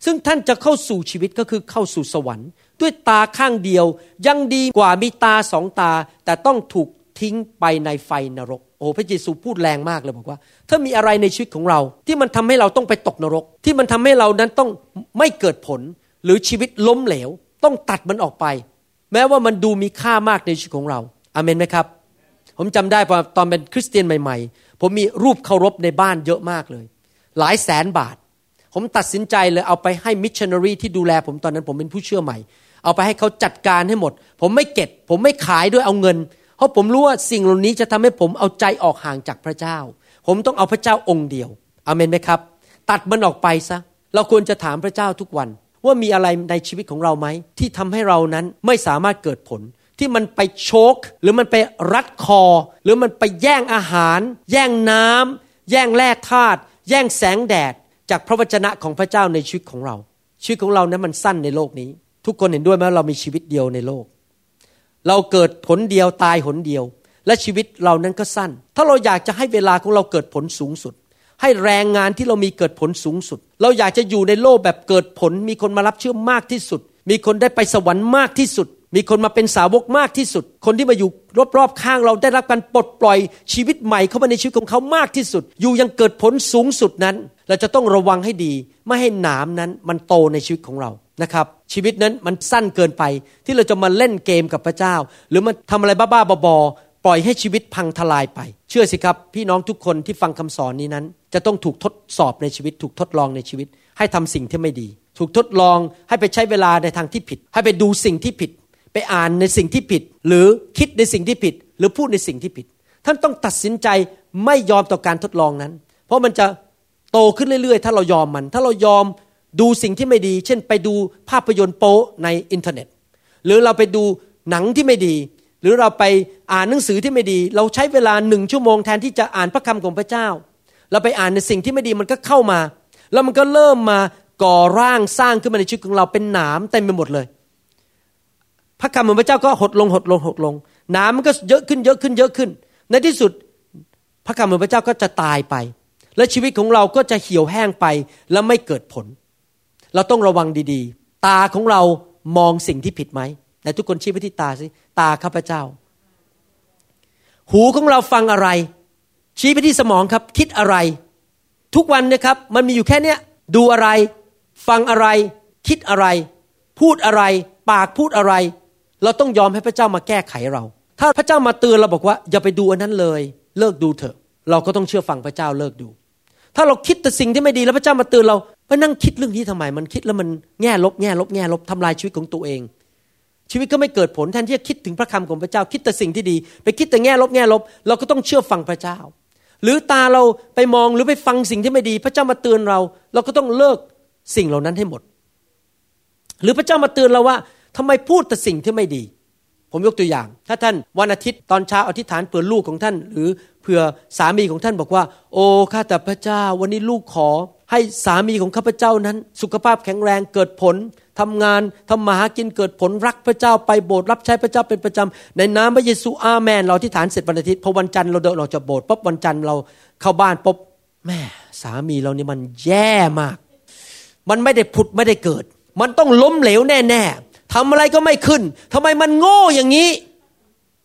ซึ่งท่านจะเข้าสู่ชีวิตก็คือเข้าสู่สวรรค์ ด้วยตาข้างเดียวยังดีกว่ามีตาสองตา แต่ต้องถูกทิ้งไปในไฟนรกโอ้พระเยซูพูดแรงมากเลยบอกว่า ถ้ามีอะไรในชีวิตของเรา ที่มันทำให้เราต้องไปตกนรก ที่มันทำให้เรานั้นต้องไม่เกิดผล หรือชีวิตล้มเหลว ต้องตัดมันออกไป แม้ว่ามันดูมีค่ามากในชีวิตของเราอาเมนไหมครับ ผมจำได้ตอนเป็นคริสเตียนใหม่ ๆ ผมมีรูปเคารพในบ้านเยอะมากเลย หลายแสนบาท ผมตัดสินใจเลยเอาไปให้มิชชันนารีที่ดูแล ผมตอนนั้นผมเป็นผู้เชื่อใหม่ เอาไปให้เขาจัดการให้หมด ผมไม่เก็บผมไม่ขายด้วยเอาเงิน เพราะผมรู้ว่าสิ่งเหล่านี้จะทำให้ผมเอาใจออกห่างจากพระเจ้า ผมต้องเอาพระเจ้าองค์เดียวอเมนไหมครับ ตัดมันออกไปซะเราควรจะถามพระเจ้าทุกวันว่ามีอะไรในชีวิตของเราไหมที่ทำให้เรานั้นไม่สามารถเกิดผล ที่มันไปโชกหรือมันไปรัดคอ หรือมันไปแย่งอาหาร แย่งน้ำแย่งแร่ธาตุแย่งแสงแดด จากพระวจนะของพระเจ้าในชีวิตของเรา ชีวิตของเรานั้นมันสั้นในโลกนี้ ทุกคนเห็นด้วยไหมเรามีชีวิตเดียวในโลก เราเกิดผลเดียวตายหนเดียว และชีวิตเรานั้นก็สั้น ถ้าเราอยากจะให้เวลาของเราเกิดผลสูงสุดให้แรงงานที่เรามีเกิดผลสูงสุด เราอยากจะอยู่ในโลกแบบเกิดผล มีคนมารับเชื่อมากที่สุด มีคนได้ไปสวรรค์มากที่สุด มีคนมาเป็นสาวกมากที่สุด คนที่มาอยู่รอบๆข้างเราได้รับการปลดปล่อยชีวิตใหม่เข้ามาในชีวิตของเขามากที่สุด อยู่ยังเกิดผลสูงสุดนั้น เราจะต้องระวังให้ดี ไม่ให้หนามนั้นมันโตในชีวิตของเรานะครับ ชีวิตนั้นมันสั้นเกินไป ที่เราจะมาเล่นเกมกับพระเจ้า หรือมาทำอะไรบ้าๆบอๆปล่อยให้ชีวิตพังทลายไป เชื่อสิครับ พี่น้องทุกคนที่ฟังคำสอนนี้นั้น จะต้องถูกทดสอบในชีวิต ถูกทดลองในชีวิต ให้ทำสิ่งที่ไม่ดี ถูกทดลองให้ไปใช้เวลาในทางที่ผิด ให้ไปดูสิ่งที่ผิด ไปอ่านในสิ่งที่ผิด หรือคิดในสิ่งที่ผิด หรือพูดในสิ่งที่ผิด ท่านต้องตัดสินใจไม่ยอมต่อการทดลองนั้น เพราะมันจะโตขึ้นเรื่อยๆ ถ้าเรายอมมัน ถ้าเรายอมดูสิ่งที่ไม่ดี เช่น ไปดูภาพยนตร์โป๊ในอินเทอร์เน็ต หรือเราไปดูหนังที่ไม่ดี หรือเราไปอ่านหนังสือที่ไม่ดี เราใช้เวลาหนึ่งชั่วโมงแทนที่จะอ่านพระคำของพระเจ้า เราไปอ่านในสิ่งที่ไม่ดีมันก็เข้ามา แล้วมันก็เริ่มมาก่อร่างสร้างขึ้นมาในชีวิตของเราเป็นหนามเต็มไปหมดเลย พระคำของพระเจ้าก็หดลงหดลงหดลงหนามมันก็เยอะขึ้นเยอะขึ้นเยอะขึ้น ในที่สุดพระคำของพระเจ้าก็จะตายไป และชีวิตของเราก็จะเหี่ยวแห้งไปและไม่เกิดผล เราต้องระวังดีๆ ตาของเรามองสิ่งที่ผิดไหมแต่ทุกคนชี้ไปที่ตาสิตาข้าพเจ้า หูของเราฟังอะไร ชี้ไปที่สมองครับ คิดอะไร ทุกวันนะครับ มันมีอยู่แค่เนี้ยดูอะไร ฟังอะไร คิดอะไร พูดอะไร ปากพูดอะไร เราต้องยอมให้พระเจ้ามาแก้ไขเรา ถ้าพระเจ้ามาเตือนเราบอกว่า อย่าไปดูอันนั้นเลย เลิกดูเถอะ เราก็ต้องเชื่อฟังพระเจ้าเลิกดู ถ้าเราคิดแต่สิ่งที่ไม่ดีแล้วพระเจ้ามาเตือนเราไปนั่งคิดเรื่องนี้ทำไม มันคิดแล้วมันแง่ลบแง่ลบแง่ลบทำลายชีวิตของตัวเอง ชีวิตก็ไม่เกิดผลแทนที่จะคิดถึงพระคำของพระเจ้า คิดแต่สิ่งที่ดี ไปคิดแต่แง่ลบแง่ลบ เราก็ต้องเชื่อฟังพระเจ้า หรือตาเราไปมองหรือไปฟังสิ่งที่ไม่ดี พระเจ้ามาเตือนเรา เราก็ต้องเลิกสิ่งเหล่านั้นให้หมด หรือพระเจ้ามาเตือนเราว่า ทำไมพูดแต่สิ่งที่ไม่ดี ผมยกตัวอย่าง ถ้าท่านวันอาทิตย์ตอนเช้าอธิษฐานเผื่อลูกของท่าน หรือเผื่อสามีของท่านบอกว่า โอ้ข้าแต่พระเจ้า วันนี้ลูกขอ ให้สามีของข้าพเจ้านั้น สุขภาพแข็งแรงเกิดผลทำงานทำมาหากินเกิดผลรักพระเจ้าไปโบสถ์รับใช้พระเจ้าเป็นประจำในนามพระเยซูอาเมน เราที่ฐานเสร็จวันอาทิตย์พอวันจันทร์เราเดินออกจากโบสถ์ปุ๊บวันจันทร์เราเข้าบ้านปุ๊บแม่สามีเรานี่มันแย่มาก มันไม่ได้ผุดไม่ได้เกิด มันต้องล้มเหลวแน่ๆ ทำอะไรก็ไม่ขึ้นทำไมมันโง่อย่างนี้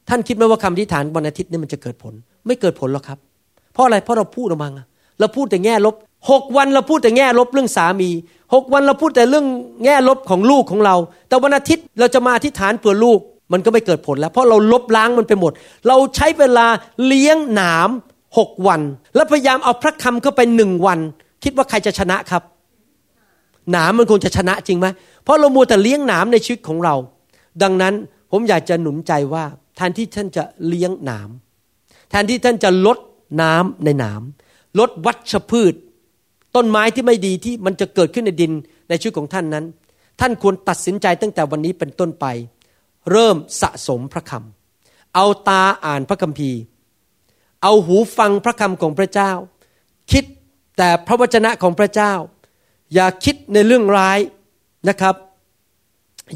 ท่านคิดไหมว่าคำที่ฐานวันอาทิตย์นี่มันจะเกิดผล ไม่เกิดผลหรอกครับ เพราะอะไรเพราะเราพูดออกมาเราพูดแต่แง่ลบหกวันเราพูดแต่แง่ลบเรื่องสามีหกวันเราพูดแต่เรื่องแง่ลบของลูกของเรา แต่วันอาทิตย์เราจะมาอธิษฐานเผื่อลูก มันก็ไม่เกิดผลแล้ว เพราะเราลบล้างมันไปหมด เราใช้เวลาเลี้ยงหนามหกวัน แล้วพยายามเอาพระคำเข้าไปหนึ่งวัน คิดว่าใครจะชนะครับ หนามมันคงจะชนะจริงไหมเพราะเรามัวแต่เลี้ยงหนามในชีวิตของเรา ดังนั้นผมอยากจะหนุนใจว่าแทนที่ท่านจะเลี้ยงหนามแทนที่ท่านจะลดน้ำในหนามลดวัชพืช ต้นไม้ที่ไม่ดีที่มันจะเกิดขึ้นในดินในชีวิตของท่านนั้น ท่านควรตัดสินใจตั้งแต่วันนี้เป็นต้นไป เริ่มสะสมพระคำเอาตาอ่านพระคัมภีร์ เอาหูฟังพระคำของพระเจ้า คิดแต่พระวจนะของพระเจ้า อย่าคิดในเรื่องร้ายนะครับ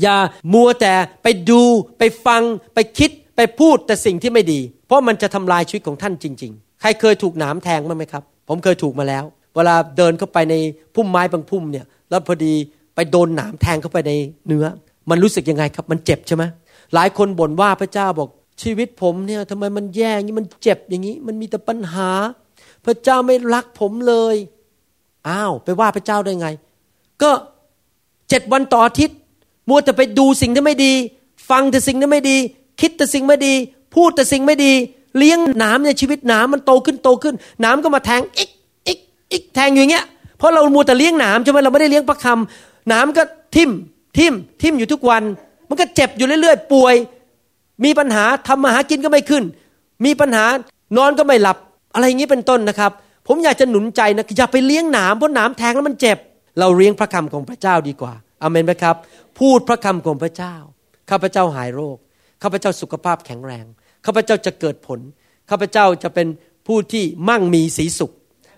อย่ามัวแต่ไปดูไปฟังไปคิดไปพูดแต่สิ่งที่ไม่ดี เพราะมันจะทำลายชีวิตของท่านจริง ๆ ใครเคยถูกหนามแทงมั้ยไหมครับ ผมเคยถูกมาแล้ว เวลาเดินเข้าไปในพุ่มไม้บางพุ่มเนี่ยแล้วพอดีไปโดนหนามแทงเข้าไปในเนื้อ มันรู้สึกยังไงครับ มันเจ็บใช่ไหมหลายคนบ่นว่าพระเจ้าบอกชีวิตผมเนี่ยทำไมมันแย่อย่างนี้มันเจ็บอย่างนี้ มันมีแต่ปัญหา พระเจ้าไม่รักผมเลย อ้าวไปว่าพระเจ้าได้ไง ก็เจ็ดวันต่ออาทิตย์ มัวแต่ไปดูสิ่งที่ไม่ดี ฟังแต่สิ่งที่ไม่ดี คิดแต่สิ่งไม่ดี พูดแต่สิ่งไม่ดี เลี้ยงหนามในชีวิตหนามมันโตขึ้นโตขึ้นหนามก็มาแทงอีกอีกอีกแทงอยู่อย่างเงี้ยเพราะเรามัวแต่เลี้ยงหนามใช่ไหมเราไม่ได้เลี้ยงพระคำหนามก็ทิ่มทิ่มทิ่มอยู่ทุกวัน มันก็เจ็บอยู่เรื่อยๆ ป่วย มีปัญหาทำมาหากินก็ไม่ขึ้น มีปัญหานอนก็ไม่หลับ อะไรอย่างนี้เป็นต้นนะครับ ผมอยากจะหนุนใจนะอย่าไปเลี้ยงหนามเพราะหนามแทงแล้วมันเจ็บ เราเลี้ยงพระคำของพระเจ้าดีกว่าอเมนไหมครับ พูดพระคำของพระเจ้าข้าพเจ้าหายโรคข้าพเจ้าสุขภาพแข็งแรงข้าพเจ้าจะเกิดผลข้าพเจ้าจะเป็นผู้ที่มั่งมีสีสุข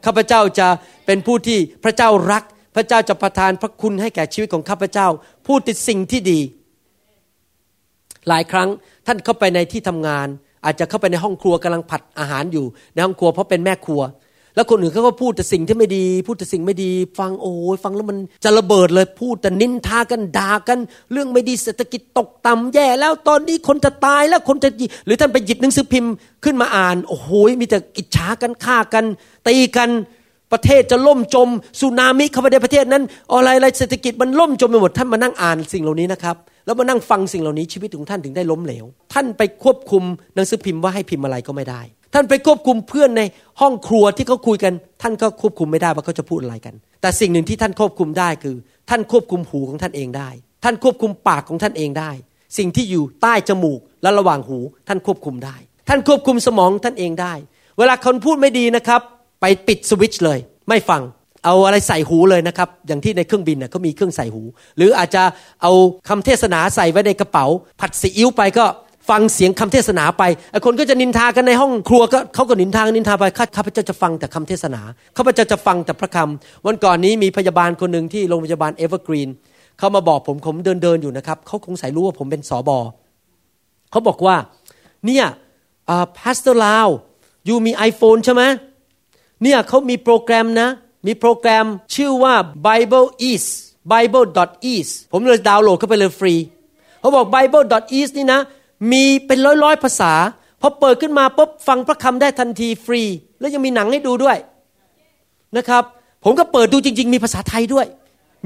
ข้าพเจ้าจะเป็นผู้ที่พระเจ้ารัก พระเจ้าจะประทานพระคุณให้แก่ชีวิตของข้าพเจ้า พูดติดสิ่งที่ดี หลายครั้งท่านเข้าไปในที่ทำงาน อาจจะเข้าไปในห้องครัวกำลังผัดอาหารอยู่ ในห้องครัวเพราะเป็นแม่ครัว แล้วคนอื่นเขาก็พูดแต่สิ่งที่ไม่ดี พูดแต่สิ่งไม่ดี ฟังโอ้ยฟังแล้วมันจะระเบิดเลยพูดแต่นินทากันด่ากัน เรื่องไม่ดีเศรษฐกิจตกต่ำแย่แล้วตอนนี้คนจะตายแล้วคนจะหรือท่านไปหยิบหนังสือพิมพ์ขึ้นมาอ่าน โอ้โหมีแต่อิจฉากันฆ่ากันตีกันประเทศจะล่มจมสุนามิเข้าไปในประเทศนั้นอะไรอะไรเศรษฐกิจมันล่มจมไปหมดท่านมานั่งอ่านสิ่งเหล่านี้นะครับแล้วมานั่งฟังสิ่งเหล่านี้ชีวิตของท่านถึงได้ล้มเหลว ท่านไปควบคุมหนังสือพิมพ์ว่าให้พิมพ์อะไรก็ไม่ได้ ท่านไปควบคุมเพื่อนในห้องครัวที่เขาคุยกัน ท่านก็ควบคุมไม่ได้ว่าเขาจะพูดอะไรกัน แต่สิ่งหนึ่งที่ท่านควบคุมได้คือ ท่านควบคุมหูของท่านเองได้ ท่านควบคุมปากของท่านเองได้ สิ่งที่อยู่ใต้จมูกและระหว่างหูท่านควบคุมได้ ท่านควบคุมสมองท่านเองได้ เวลาคนพูดไม่ดีนะครับ ไปปิดสวิตช์เลย ไม่ฟังเอาอะไรใส่หูเลยนะครับ อย่างที่ในเครื่องบินน่ะเขามีเครื่องใส่หู หรืออาจจะเอาคำเทศนาใส่ไว้ในกระเป๋า ผัดซีอิ๊วไปก็ ฟังเสียงคำเทศนาไปไอ้คนก็จะนินทากันในห้องครัวก็เขาก็นินทานินทาไปข้าพเจ้าจะฟังแต่คำเทศนาข้าพเจ้าจะฟังแต่พระคำวันก่อนนี้มีพยาบาลคนหนึ่งที่โรงพยาบาลเอเวอร์กรีนเขามาบอกผมผมเดินเดินอยู่นะครับเขาคงสายรู้ว่าผมเป็นสอบอเขาบอกว่าเนี่ย Pastor Lao you มี iPhone ใช่ไหมเนี่ยเขามีโปรแกรมนะ มีโปรแกรมชื่อว่า Bible.is Bible.is ผมเลยดาวน์โหลดเข้าไปเลยฟรี เขาบอก Bible.is นี่นะ มีเป็นร้อยร้อยภาษาพอเปิดขึ้นมาปุ๊บฟังพระคำได้ทันทีฟรี แล้วยังมีหนังให้ดูด้วยนะครับผมก็เปิดดูจริง ๆ มีภาษาไทยด้วย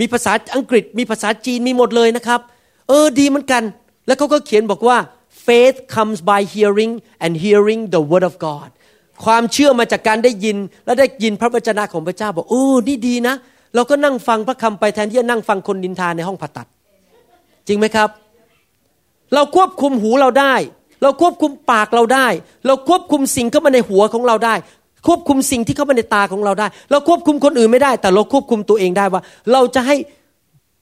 มีภาษาอังกฤษ มีภาษาจีนมีหมดเลยนะครับ เออดีเหมือนกัน แล้วเขาก็เขียนบอกว่า faith comes by hearing and hearing the word of God ความเชื่อมาจากการได้ยินและได้ยินพระวจนะของพระเจ้าบอกโอ้นี่ดีนะ เราก็นั่งฟังพระคำไปแทนที่จะนั่งฟังคนดินทาในห้องผ่าตัด จริงไหมครับ เราควบคุมหูเราได้ เราควบคุมปากเราได้ เราควบคุมสิ่งเข้ามาในหัวของเราได้ ควบคุมสิ่งที่เข้ามาในตาของเราได้ เราควบคุมคนอื่นไม่ได้ แต่เราควบคุมตัวเองได้ว่า เราจะให้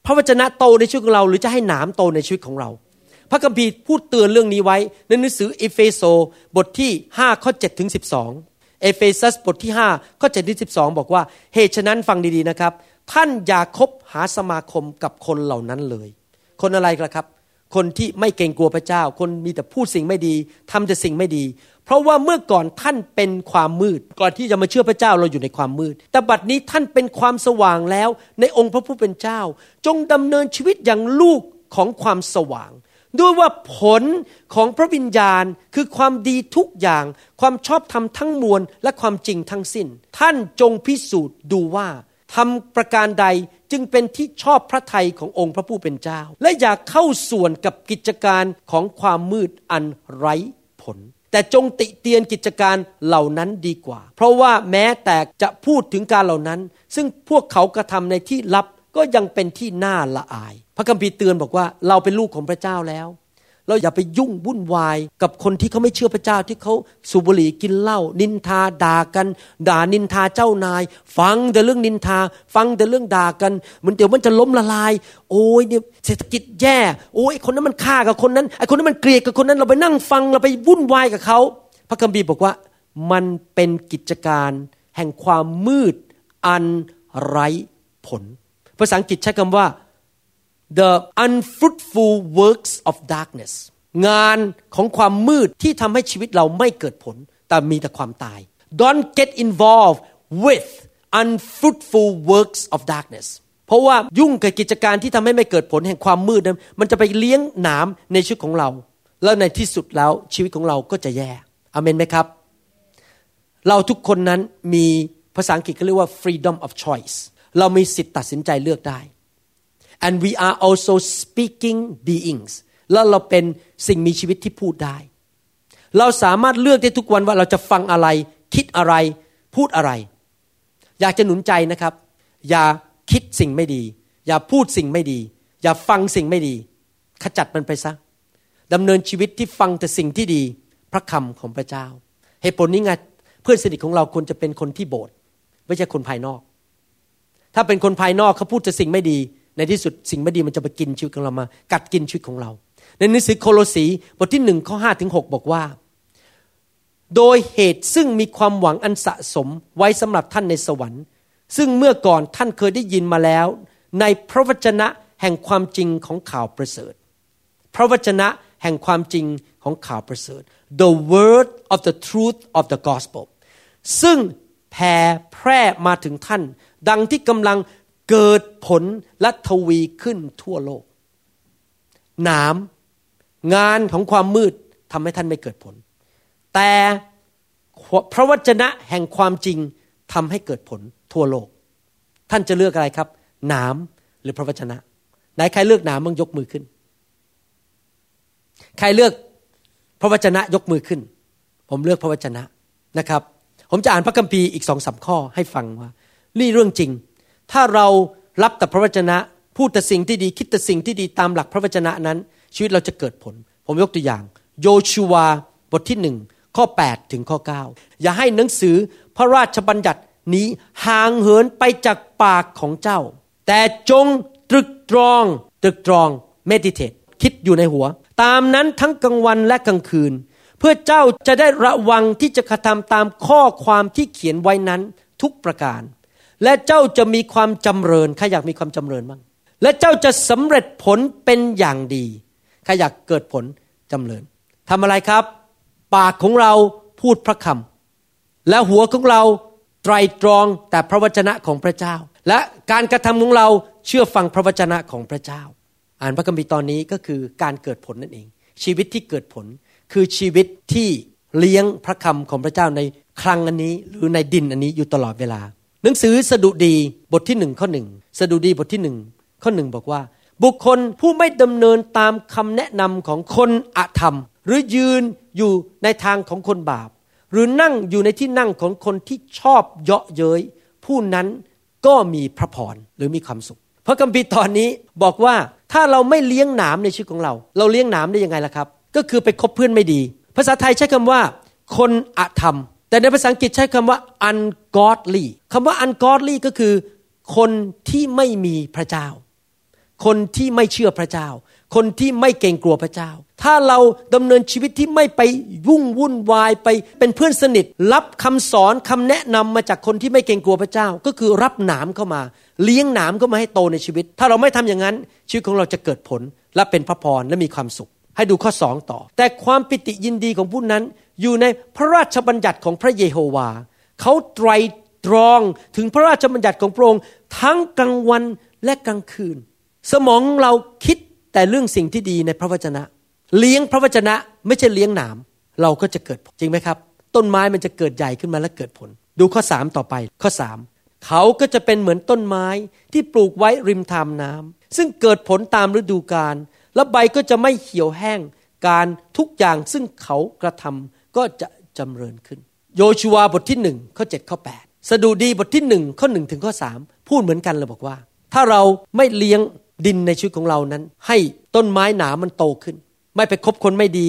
พระวจนะโตในชีวิตของเรา หรือจะให้หนามโตในชีวิตของเรา พระคัมภีร์พูดเตือนเรื่องนี้ไว้ในหนังสือเอเฟโซบทที่5ข้อ7ถึง12เอเฟซัสบทที่5ข้อ7ถึง12 บอกว่าเหตุฉะนั้นฟังดีๆนะครับ ท่านอย่าคบหาสมาคมกับคนเหล่านั้นเลย คนอะไรกันครับ คนที่ไม่เกรงกลัวพระเจ้า คนมีแต่พูดสิ่งไม่ดีทำแต่สิ่งไม่ดี เพราะว่าเมื่อก่อนท่านเป็นความมืด ก่อนที่จะมาเชื่อพระเจ้าเราอยู่ในความมืด แต่บัดนี้ท่านเป็นความสว่างแล้วในองค์พระผู้เป็นเจ้า จงดำเนินชีวิตอย่างลูกของความสว่าง ด้วยว่าผลของพระวิญญาณคือความดีทุกอย่าง ความชอบธรรมทั้งมวลและความจริงทั้งสิ้น ท่านจงพิสูจน์ดูว่าทำประการใด จึงเป็นที่ชอบพระทัยขององค์พระผู้เป็นเจ้า และอย่าเข้าส่วนกับกิจการของความมืดอันไร้ผล แต่จงติเตียนกิจการเหล่านั้นดีกว่า เพราะว่าแม้แต่จะพูดถึงการเหล่านั้น ซึ่งพวกเขากระทำในที่ลับก็ยังเป็นที่น่าละอาย พระคัมภีร์เตือนบอกว่าเราเป็นลูกของพระเจ้าแล้ว เราอย่าไปยุ่งวุ่นวาย กับคนที่เขาไม่เชื่อพระเจ้าที่เขาสูบบุหรี่กินเหล้านินทาด่ากัน ด่านินทาเจ้านาย ฟังแต่เรื่องนินทา ฟังแต่เรื่องด่ากัน มันเดี๋ยวมันจะล้มละลาย โอ้ยเนี่ยเศรษฐกิจแย่โอ้ยคนนั้นมันฆ่ากับคนนั้นไอ้คนนั้นมันเกลียดกับคนนั้น เราไปนั่งฟังเราไปวุ่นวายกับเขาพระคัมภีร์บอกว่ามันเป็นกิจการแห่งความมืดอันไร้ผล ภาษาอังกฤษใช้คำว่า the unfruitful works of darkness งานของความมืดที่ทำให้ชีวิตเราไม่เกิดผล แต่มีแต่ความตาย don't get involved with unfruitful works of darkness เพราะว่ายุ่งกับกิจการที่ทำให้ไม่เกิดผลแห่งความมืดนั้นมันจะไปเลี้ยงหนามในชีวิตของเรา แล้วในที่สุดแล้วชีวิตของเราก็จะแย่อเมนไหมครับ เราทุกคนนั้นมีภาษาอังกฤษเขาเรียกว่า freedom of choice เรามีสิทธิ์ตัดสินใจเลือกได้ and we are also speaking beings แล้วเราเป็นสิ่งมีชีวิตที่พูดได้ เราสามารถเลือกได้ทุกวันว่าเราจะฟังอะไร คิดอะไร พูดอะไร อยากจะหนุนใจนะครับ อย่าคิดสิ่งไม่ดี อย่าพูดสิ่งไม่ดี อย่าฟังสิ่งไม่ดี ขจัดมันไปซะดำเนินชีวิตที่ฟังแต่สิ่งที่ดี พระคำของพระเจ้า เหตุผลนี้ไงเพื่อนสนิทของเราควรจะเป็นคนที่โบสถ์ไม่ใช่คนภายนอก ถ้าเป็นคนภายนอกเขาพูดจะสิ่งไม่ดี ในที่สุดสิ่งไม่ดีมันจะไปกินชีวิตของเรามา กัดกินชีวิตของเรา ในหนังสือโคโลสีบทที่หนึ่งข้อห้าถึงหบอกว่า โดยเหตุซึ่งมีความหวังอันสะสมไว้สำหรับท่านในสวรรค์ ซึ่งเมื่อก่อนท่านเคยได้ยินมาแล้ว ในพระวจนะแห่งความจริงของข่าวประเสริฐ พระวจนะแห่งความจริงของข่าวประเสริฐ the word of the truth of the gospel ซึ่งแผ่แพร่มาถึงท่าน ดังที่กำลัง เกิดผลและทวีขึ้นทั่วโลก หนามงานของความมืดทำให้ท่านไม่เกิดผล แต่พระวจนะแห่งความจริงทำให้เกิดผลทั่วโลก ท่านจะเลือกอะไรครับ หนามหรือพระวจนะไหนใครเลือกหนามมึงยกมือขึ้น ใครเลือกพระวจนะยกมือขึ้น ผมเลือกพระวจนะนะครับ ผมจะอ่านพระคัมภีร์อีกสองสาข้อให้ฟังว่า นี่เรื่องจริง ถ้าเรารับแต่พระวจนะ พูดแต่สิ่งที่ดีคิดแต่สิ่งที่ดีตามหลักพระวจนะนั้น ชีวิตเราจะเกิดผล ผมยกตัวอย่าง โยชูวาบทที่หนึ่งข้อ 8 ถึงข้อ 9 อย่าให้หนังสือพระราชบัญญัตินี้ห่างเหินไปจากปากของเจ้า แต่จงตรึกตรอง ตรึกตรอง meditate คิดอยู่ในหัว ตามนั้นทั้งกลางวันและกลางคืน เพื่อเจ้าจะได้ระวังที่จะกระทำตามข้อความที่เขียนไว้นั้นทุกประการ และเจ้าจะมีความจำเริญใครอยากมีความจำเริญบ้างและเจ้าจะสำเร็จผลเป็นอย่างดีใครอยากเกิดผลจำเริญทำอะไรครับ ปากของเราพูดพระคำและหัวของเราไตรตรองแต่พระวจนะของพระเจ้า และการกระทำของเราเชื่อฟังพระวจนะของพระเจ้า อ่านพระคัมภีร์ตอนนี้ก็คือการเกิดผลนั่นเอง ชีวิตที่เกิดผลคือชีวิตที่เลี้ยงพระคำของพระเจ้าในคลังอันนี้หรือในดินอันนี้อยู่ตลอดเวลา หนังสือสดุดีบทที่หนึ่งข้อหนึ่งสดุดีบทที่หนึ่งข้อหนึ่งบอกว่า บุคคลผู้ไม่ดำเนินตามคำแนะนำของคนอธรรม หรือยืนอยู่ในทางของคนบาป หรือนั่งอยู่ในที่นั่งของคนที่ชอบเยาะเย้ยผู้นั้นก็มีพระพรหรือมีความสุข พระคัมภีร์ตอนนี้บอกว่าถ้าเราไม่เลี้ยงหนามในชีวิตของเรา เราเลี้ยงหนามได้ยังไงล่ะครับ ก็คือไปคบเพื่อนไม่ดี ภาษาไทยใช้คำว่า คนอธรรม แต่ในภาษาอังกฤษใช้คำว่า ungodly คำว่า ungodly ก็คือ คนที่ไม่มีพระเจ้า คนที่ไม่เชื่อพระเจ้า คนที่ไม่เกรงกลัวพระเจ้า ถ้าเราดำเนินชีวิตที่ไม่ไปวุ่งวุ่นวายไปเป็นเพื่อนสนิท รับคำสอนคำแนะนำมาจากคนที่ไม่เกรงกลัวพระเจ้า ก็คือรับหนามเข้ามา เลี้ยงหนามเข้ามาให้โตในชีวิต ถ้าเราไม่ทำอย่างนั้น ชีวิตของเราจะเกิดผลและเป็นพระพรและมีความสุข ให้ดูข้อสองต่อ แต่ความปิติยินดีของผู้นั้น อยู่ในพระราชบัญญัติของพระเยโฮวา เขาไตรตรองถึงพระราชบัญญัติของพระองค์ทั้งกลางวันและกลางคืน สมองเราคิดแต่เรื่องสิ่งที่ดีในพระวจนะ เลี้ยงพระวจนะไม่ใช่เลี้ยงหนาม เราก็จะเกิดจริงไหมครับ ต้นไม้มันจะเกิดใหญ่ขึ้นมาและเกิดผล ดูข้อสามต่อไปข้อสามเขาก็จะเป็นเหมือนต้นไม้ที่ปลูกไว้ริมทามน้ำซึ่งเกิดผลตามฤดูกาลและใบก็จะไม่เหี่ยวแห้งการทุกอย่างซึ่งเขากระทำ ก็จะจำเริญขึ้น โยชูวาบทที่หนึ่งข้อเจ็ดข้อแปดสดุดีบทที่หนึ่งข้อหนึ่งถึงข้อสามพูดเหมือนกันเลยบอกว่า ถ้าเราไม่เลี้ยงดินในชีวิตของเรานั้น ให้ต้นไม้หนามันโตขึ้น ไม่ไปคบคนไม่ดี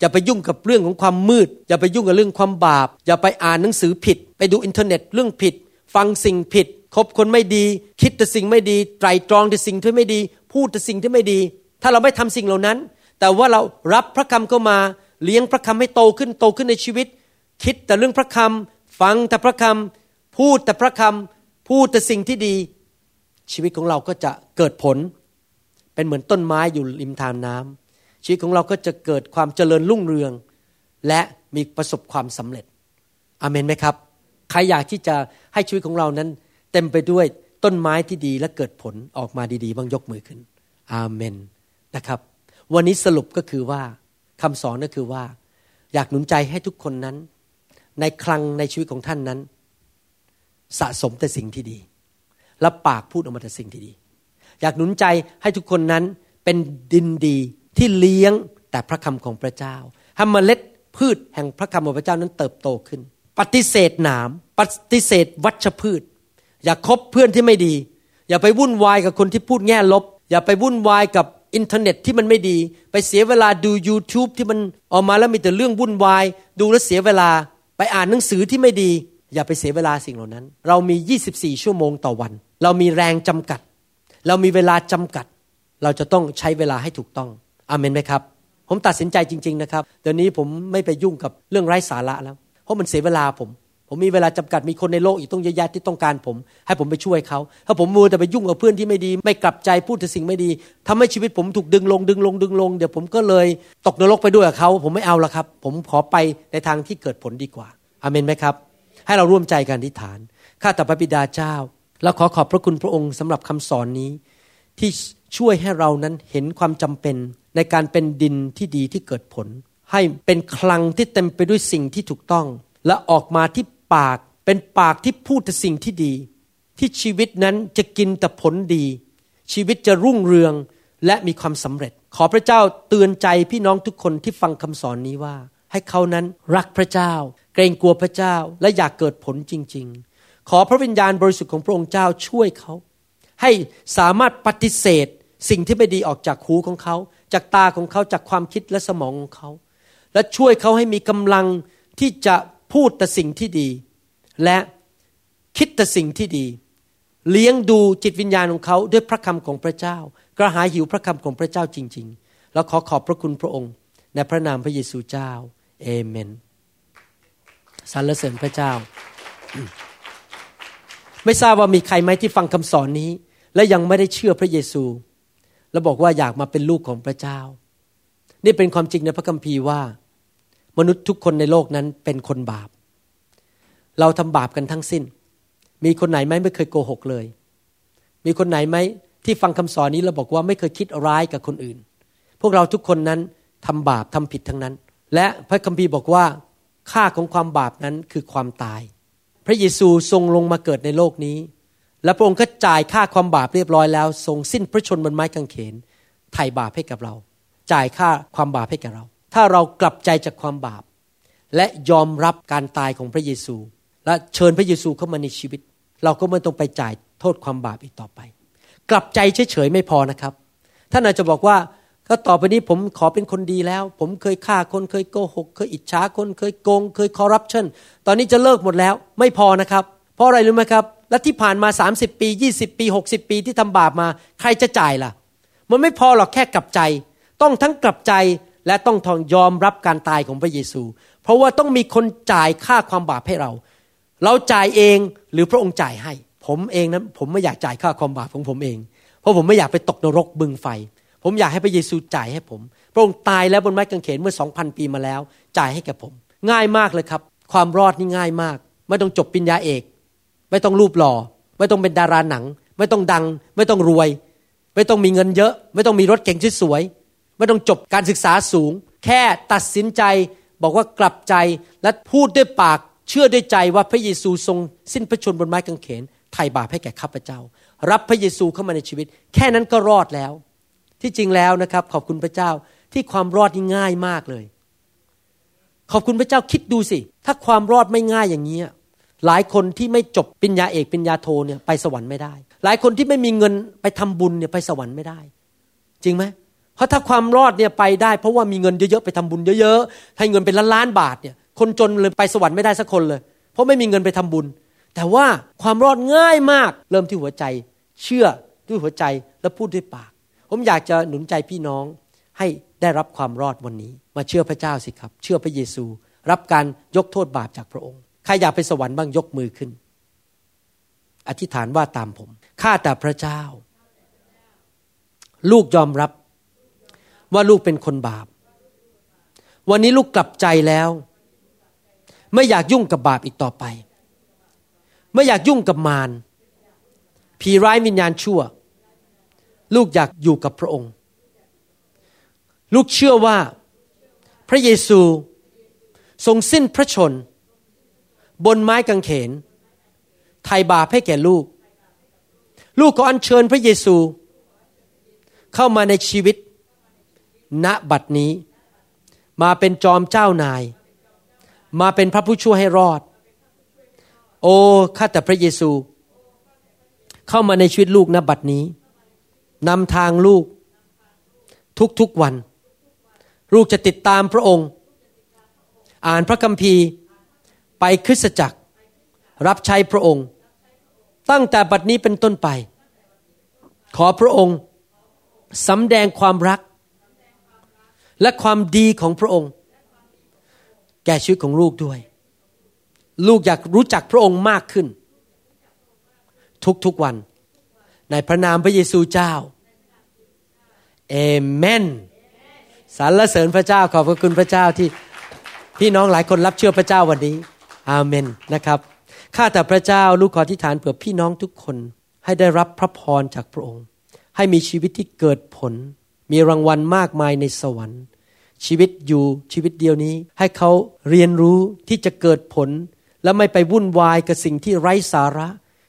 อย่าไปยุ่งกับเรื่องของความมืด อย่าไปยุ่งกับเรื่องความบาป อย่าไปอ่านหนังสือผิด ไปดูอินเทอร์เน็ตเรื่องผิด ฟังสิ่งผิด คบคนไม่ดี คิดแต่สิ่งไม่ดีไตรตรองแต่สิ่งที่ไม่ดี พูดแต่สิ่งที่ไม่ดี ถ้าเราไม่ทำสิ่งเหล่านั้น แต่ว่าเรารับพระคำเข้ามา เลี้ยงพระคำให้โตขึ้นโตขึ้นในชีวิต คิดแต่เรื่องพระคำฟังแต่พระคำพูดแต่พระคำพูดแต่สิ่งที่ดี ชีวิตของเราก็จะเกิดผล เป็นเหมือนต้นไม้อยู่ริมทานน้ำชีวิตของเราก็จะเกิดความเจริญรุ่งเรือง และมีประสบความสำเร็จอเมนไหมครับใครอยากที่จะให้ชีวิตของเรานั้น เต็มไปด้วยต้นไม้ที่ดีและเกิดผลออกมาดีๆบ้างยกมือขึ้น อาเมนนะครับ วันนี้สรุปก็คือว่า คำสอนก็คือว่า อยากหนุนใจให้ทุกคนนั้น ในคลังในชีวิตของท่านนั้น สะสมแต่สิ่งที่ดี และปากพูดออกมาแต่สิ่งที่ดี อยากหนุนใจให้ทุกคนนั้นเป็นดินดีที่เลี้ยงแต่พระคำของพระเจ้าให้เมล็ดพืชแห่งพระคำของพระเจ้านั้นเติบโตขึ้น ปฏิเสธหนาม ปฏิเสธวัชพืช อย่าคบเพื่อนที่ไม่ดี อย่าไปวุ่นวายกับคนที่พูดแง่ลบ อย่าไปวุ่นวายกับ อินเทอร์เน็ตที่มันไม่ดี ไปเสียเวลาดู YouTube ที่มันออกมาแล้วมีแต่เรื่องวุ่นวาย ดูแล้วเสียเวลา ไปอ่านหนังสือที่ไม่ดี อย่าไปเสียเวลาสิ่งเหล่านั้น เรามี 24 ชั่วโมงต่อวัน เรามีแรงจำกัด เรามีเวลาจำกัด เราจะต้องใช้เวลาให้ถูกต้องอเมนไหมครับ ผมตัดสินใจจริง ๆ นะครับเดี๋ยวนี้ผมไม่ไปยุ่งกับเรื่องไร้สาระแล้ว เพราะมันเสียเวลาผม ผมมีเวลาจำกัดมีคนในโลกอีกต้องเยอะแยะที่ต้องการผม ให้ผมไปช่วยเขา ถ้าผมมัวแต่ไปยุ่งกับเพื่อนที่ไม่ดี ไม่กลับใจพูดแต่สิ่งไม่ดีทำให้ชีวิตผมถูกดึงลงดึงลงดึงลง เดี๋ยวผมก็เลยตกนรกไปด้วยกับเขา ผมไม่เอาละครับ ผมขอไปในทางที่เกิดผลดีกว่าอเมนไหมครับ ให้เราร่วมใจกันอธิษฐานข้าแต่พระบิดาเจ้าเราขอขอบพระคุณพระองค์สำหรับคำสอนนี้ ที่ช่วยให้เรานั้นเห็นความจำเป็นในการเป็นดินที่ดีที่เกิดผล ให้เป็นคลังที่เต็มไปด้วยสิ่งที่ถูกต้องและออกมาที่ ปากเป็นปากที่พูดแต่สิ่งที่ดี ที่ชีวิตนั้นจะกินแต่ผลดี ชีวิตจะรุ่งเรืองและมีความสำเร็จ ขอพระเจ้าเตือนใจพี่น้องทุกคนที่ฟังคำสอนนี้ว่า ให้เขานั้นรักพระเจ้า เกรงกลัวพระเจ้าและอยากเกิดผลจริง ๆ ขอพระวิญญาณบริสุทธิ์ของพระองค์เจ้าช่วยเขา ให้สามารถปฏิเสธ สิ่งที่ไม่ดีออกจากหูของเขา จากตาของเขาจากความคิดและสมองของเขา และช่วยเขาให้มีกำลังที่จะ พูดแต่สิ่งที่ดี และคิดแต่สิ่งที่ดี เลี้ยงดูจิตวิญญาณของเขาด้วยพระคำของพระเจ้ากระหายหิวพระคำของพระเจ้าจริง ๆ แล้วขอขอบพระคุณพระองค์ ในพระนามพระเยซูเจ้าเอเมนสรรเสริญพระเจ้า ไม่ทราบว่ามีใครไหมที่ฟังคำสอนนี้ และยังไม่ได้เชื่อพระเยซู แล้วบอกว่าอยากมาเป็นลูกของพระเจ้า นี่เป็นความจริงในพระคัมภีร์ว่า มนุษย์ทุกคนในโลกนั้นเป็นคนบาป เราทำบาปกันทั้งสิ้น มีคนไหนไหมไม่เคยโกหกเลย มีคนไหนไหมที่ฟังคำสอนนี้เราบอกว่าไม่เคยคิดร้ายกับคนอื่น พวกเราทุกคนนั้นทำบาปทำผิดทั้งนั้น และพระคัมภีร์บอกว่าค่าของความบาปนั้นคือความตาย พระเยซูทรงลงมาเกิดในโลกนี้ และพระองค์ก็จ่ายค่าความบาปเรียบร้อยแล้ว ทรงสิ้นพระชนบนไม้กางเขนไถ่บาปให้กับเรา จ่ายค่าความบาปให้กับเรา ถ้าเรากลับใจจากความบาป และยอมรับการตายของพระเยซู และเชิญพระเยซูเข้ามาในชีวิต เราก็ไม่ต้องไปจ่ายโทษความบาปอีกต่อไป กลับใจเฉยๆไม่พอนะครับท่านอาจจะบอกว่าก็ต่อไปนี้ผมขอเป็นคนดีแล้ว ผมเคยฆ่าคนเคยโกหก เคยอิจฉาคนเคยโกง เคยคอร์รัปชันตอนนี้จะเลิกหมดแล้วไม่พอนะครับ เพราะอะไรรู้ไหมครับและที่ผ่านมา 30 ปี 20 ปี 60 ปีที่ทำบาปมา ใครจะจ่ายล่ะ มันไม่พอหรอกแค่กลับใจ ต้องทั้งกลับใจ และต้องทองยอมรับการตายของพระเยซู เพราะว่าต้องมีคนจ่ายค่าความบาปให้เรา เราจ่ายเองหรือพระองค์จ่ายให้ ผมเองนั้นผมไม่อยากจ่ายค่าความบาปของผมเอง เพราะผมไม่อยากไปตกนรกบึงไฟ ผมอยากให้พระเยซูจ่ายให้ผม พระองค์ตายแล้วบนไม้กางเขนเมื่อสองพันปีมาแล้ว จ่ายให้แก่ผม ง่ายมากเลยครับ ความรอดนี่ง่ายมาก ไม่ต้องจบปริญญาเอก ไม่ต้องรูปหล่อ ไม่ต้องเป็นดาราหนัง ไม่ต้องดัง ไม่ต้องรวย ไม่ต้องมีเงินเยอะ ไม่ต้องมีรถเก่งสวย ไม่ต้องจบการศึกษาสูง แค่ตัดสินใจบอกว่ากลับใจและพูดด้วยปากเชื่อด้วยใจว่าพระเยซูทรงสิ้นพระชนบนไม้กางเขนไถ่บาปให้แก่ข้าพเจ้า รับพระเยซูเข้ามาในชีวิต แค่นั้นก็รอดแล้ว ที่จริงแล้วนะครับ ขอบคุณพระเจ้าที่ความรอดนี่ง่ายมากเลย ขอบคุณพระเจ้าคิดดูสิ ถ้าความรอดไม่ง่ายอย่างนี้หลายคนที่ไม่จบปัญญาเอกปัญญาโทเนี่ยไปสวรรค์ไม่ได้ หลายคนที่ไม่มีเงินไปทำบุญเนี่ยไปสวรรค์ไม่ได้ จริงไหม เพราะถ้าความรอดเนี่ยไปได้ เพราะว่ามีเงินเยอะๆไปทำบุญเยอะๆให้เงินเป็นล้านล้านบาทเนี่ยคนจนเลยไปสวรรค์ไม่ได้สักคนเลย เพราะไม่มีเงินไปทำบุญ แต่ว่าความรอดง่ายมาก เริ่มที่หัวใจ เชื่อด้วยหัวใจและพูดด้วยปาก ผมอยากจะหนุนใจพี่น้องให้ได้รับความรอดวันนี้ มาเชื่อพระเจ้าสิครับ เชื่อพระเยซู รับการยกโทษบาปจากพระองค์ใครอยากไปสวรรค์บ้างยกมือขึ้น อธิษฐานว่าตามผมข้าแต่พระเจ้า ลูกยอมรับ ว่าลูกเป็นคนบาป วันนี้ลูกกลับใจแล้ว ไม่อยากยุ่งกับบาปอีกต่อไป ไม่อยากยุ่งกับมารผีร้ายวิญญาณชั่ว ลูกอยากอยู่กับพระองค์ ลูกเชื่อว่าพระเยซูทรงสิ้นพระชน บนไม้กางเขนไถ่บาปให้แก่ลูก ลูกก็อัญเชิญพระเยซู เข้ามาในชีวิต ณบัดนี้ มาเป็นจอมเจ้านาย มาเป็นพระผู้ช่วยให้รอด โอ้ข้าแต่พระเยซู เข้ามาในชีวิตลูกณบัดนี้นำทางลูก ทุกๆวัน ลูกจะติดตามพระองค์ อ่านพระคัมภีร์ ไปคริสตจักร รับใช้พระองค์ ตั้งแต่บัดนี้เป็นต้นไป ขอพระองค์สำแดงความรัก และความดีของพระองค์ แก่ชีวิตของลูกด้วย ลูกอยากรู้จักพระองค์มากขึ้น ทุกๆวัน ในพระนามพระเยซูเจ้าเอเมนสรรเสริญพระเจ้าขอบพระคุณพระเจ้าที่พี่น้องหลายคนรับเชื่อพระเจ้าวันนี้อาเมนนะครับข้าแต่พระเจ้าลูกขอที่ฐานเผื่อพี่น้องทุกคนให้ได้รับพระพรจากพระองค์ ให้มีชีวิตที่เกิดผล มีรางวัลมากมายในสวรรค์ ชีวิตอยู่ชีวิตเดียวนี้ ให้เขาเรียนรู้ที่จะเกิดผล และไม่ไปวุ่นวายกับสิ่งที่ไร้สาระ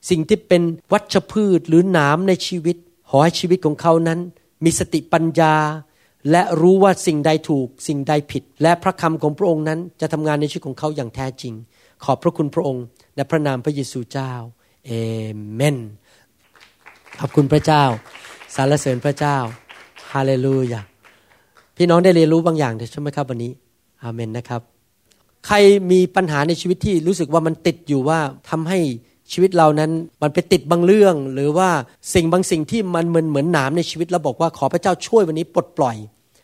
สิ่งที่เป็นวัชพืชหรือหนามในชีวิต ขอให้ชีวิตของเขานั้น มีสติปัญญา และรู้ว่าสิ่งใดถูก สิ่งใดผิด และพระคำของพระองค์นั้นจะทำงานในชีวิตของเขาอย่างแท้จริง ขอบพระคุณพระองค์ในพระนามพระเยซูเจ้าเอเมนขอบคุณพระเจ้าสรรเสริญพระเจ้าาเลลูยาพี่น้องได้เรียนรู้บางอย่างใช่ไหมครับวันนี้อาเมนนะครับ ใครมีปัญหาในชีวิตที่รู้สึกว่ามันติดอยู่ว่าทำให้ชีวิตเรานั้นมันไปติดบางเรื่อง หรือว่าสิ่งบางสิ่งที่มันเหมือนเหมือนหนามในชีวิตเราบอกว่าขอพระเจ้าช่วยวันนี้ปลดปล่อย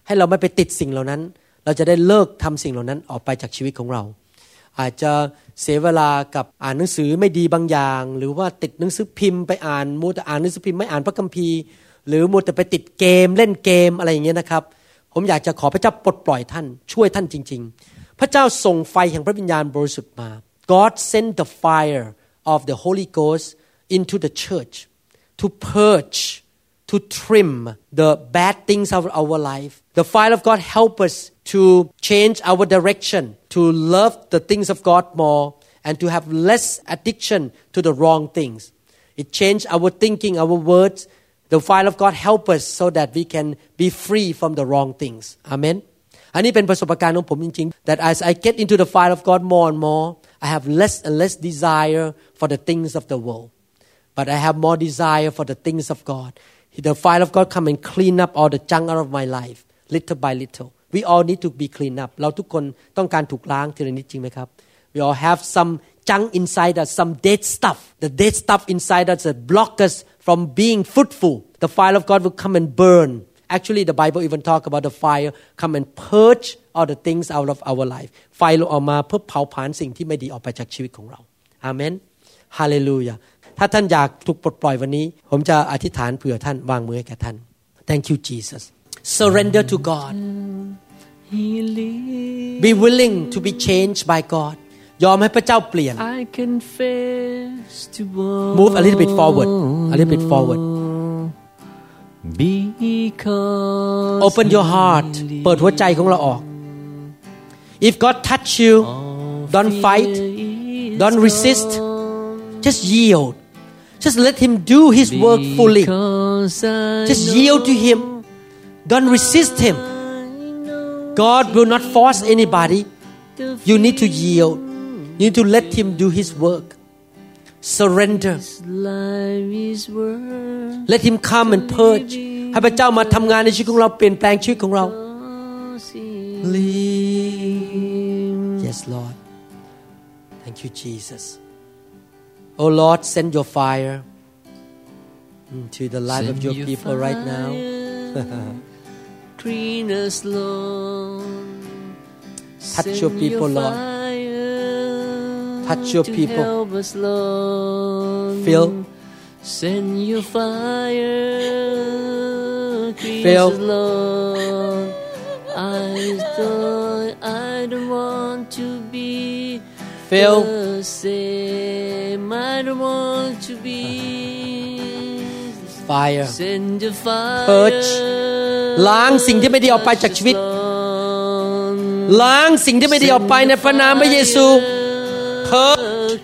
ให้เราไม่ไปติดสิ่งเหล่านั้น เราจะได้เลิกทำสิ่งเหล่านั้นออกไปจากชีวิตของเรา อาจจะเสียเวลากับอ่านหนังสือไม่ดีบางอย่าง หรือว่าติดหนังสือพิมพ์ไปอ่านมัวแต่อ่านหนังสือพิมพ์ไม่อ่านพระคัมภีร์ หรือมัวแต่ไปติดเกมเล่นเกมอะไรอย่างเงี้ยนะครับ ผมอยากจะขอพระเจ้าปลดปล่อยท่านช่วยท่านจริง ๆ พระเจ้าส่งไฟแห่งพระวิญญาณบริสุทธิ์มา God sent the fire of the Holy Ghost into the church to purge to trim the bad things of our life. The fire of God help us to change our direction, to love the things of God more, and to have less addiction to the wrong things. It change our thinking, our words. The fire of God help us so that we can be free from the wrong things. Amen. อันนี้เป็นประสบการณ์ของผมจริงๆ that as I get into the fire of God more and more I have less and less desire for the things of the world but I have more desire for the things of God the fire of God come and clean up all the junk out of my life little by little we all need to be clean up เราทุกคนต้องการถูกล้างทีละนิดจริงไหมครับ we all have some junk inside us some dead stuff the dead stuff inside us that block us from being fruitful the fire of God will come and burn Actually, the Bible even talk about the fire come and purge all the things out of our life ไฟลงออกมาเพื่อเผาผลาญสิ่งที่ไม่ดีออกไปจากชีวิตของเราอาเมนฮาเลลูยาถ้าท่านอยากถูกปลดปล่อยวันนี้ ผมจะอธิษฐานเผื่อท่านวางมือให้แก่ท่าน Thank you Jesus surrender to God be willing to be changed by God ยอมให้พระเจ้าเปลี่ยน I confess to move a little bit forward a little bit forward because open your heart เปิดหัวใจของเราออก if God touch you don't fight don't resist just yield just let him do his work fully just yield to him don't resist him God will not force anybody you need to yield you need to let him do his work surrender let him come and purge ให้พระเจ้ามาทำงานในชีวิตของเราเปลี่ยนแปลงชีวิตของเรา yes Lord thank you Jesus oh Lord send your fire into the life of your people right now Clean us, Lord. touch your people Lord touch your people help us, Lord. Fill. Send your fire. Clean Fill. us, Lord. I don't, I don't want to be Fill. the same. I don't want to be. fire Send your fire. Purge. ล้างสิ่งที่ไม่ดีออกไปจากชีวิต ล้างสิ่งที่ไม่ดีออกไปในพระนามพระเยซู Purge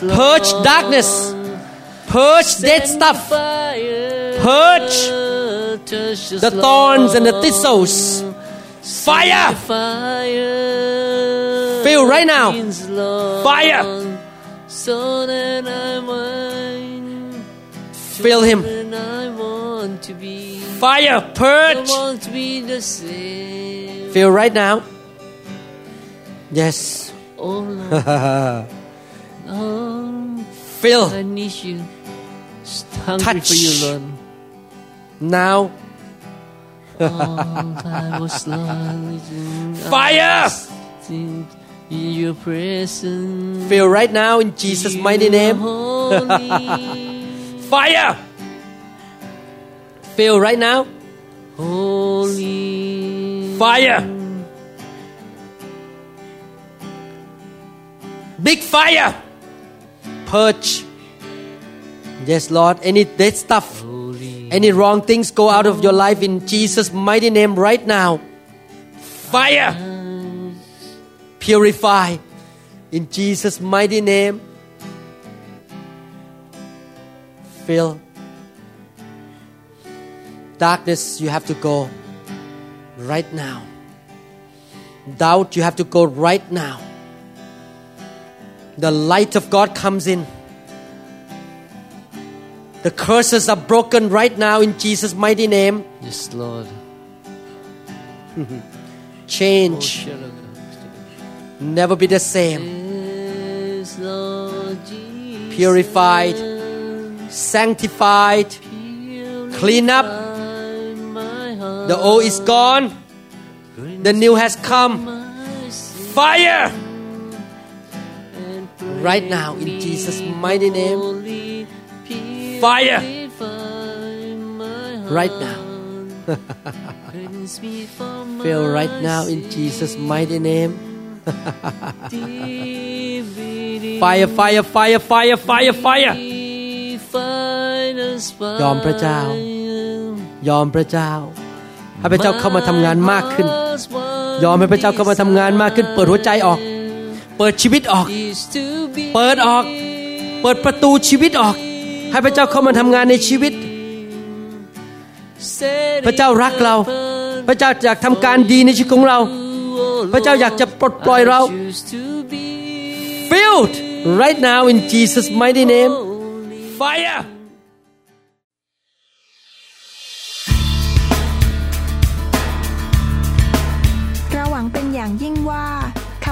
Purge darkness. Purge dead stuff. Purge the thorns and the thistles. Fire! Feel right now. Fire! Feel him. Fire! Purge! Feel right now. Yes Oh Lord. Oh Feel I need you. Hungry Touch. for you Lord. Now. Oh Fire! In your presence. Feel right now in Jesus mighty name. Fire! Feel right now. Holy. Fire Big fire. Purge. Yes Lord any dead stuff Any wrong things go out of your life in Jesus mighty name right now. Fire. Purify in Jesus mighty name. Fill. Darkness you have to go right now. Doubt you have to go right now The light of God comes in The curses are broken right now in Jesus mighty name Yes Lord Change Never be the same Yes Lord Jesus Purified Sanctified Clean up. Purify my heart The old is gone. The new has come. Fire! Right now, in Jesus' mighty name. Fire! Right now. Feel right now in Jesus' mighty name. fire, fire, fire, fire, fire, fire. ยอมพระเจ้า ยอมพระเจ้า ให้พระเจ้าเข้ามาทำงานมากขึ้น ยอมให้พระเจ้าเข้ามาทำงานมากขึ้น เปิดหัวใจออก เปิดชีวิตออก เปิดออก เปิดประตูชีวิตออก ให้พระเจ้าเข้ามาทำงานในชีวิต พระเจ้ารักเรา พระเจ้าอยากทำการดีในชีวิตของเรา พระเจ้าอยากจะปลดปล่อยเรา filled right now in Jesus mighty name fire เราหวังเป็นอย่างยิ่งว่าค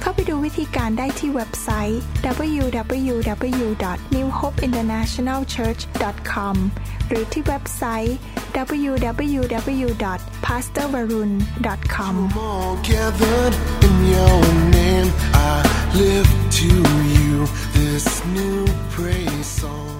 เข้าไปดูวิธีการได้ที่เว็บไซต์ www.newhopeinternationalchurch.com หรือที่เว็บไซต์ www.pastorvarun.com lift to you this new praise song.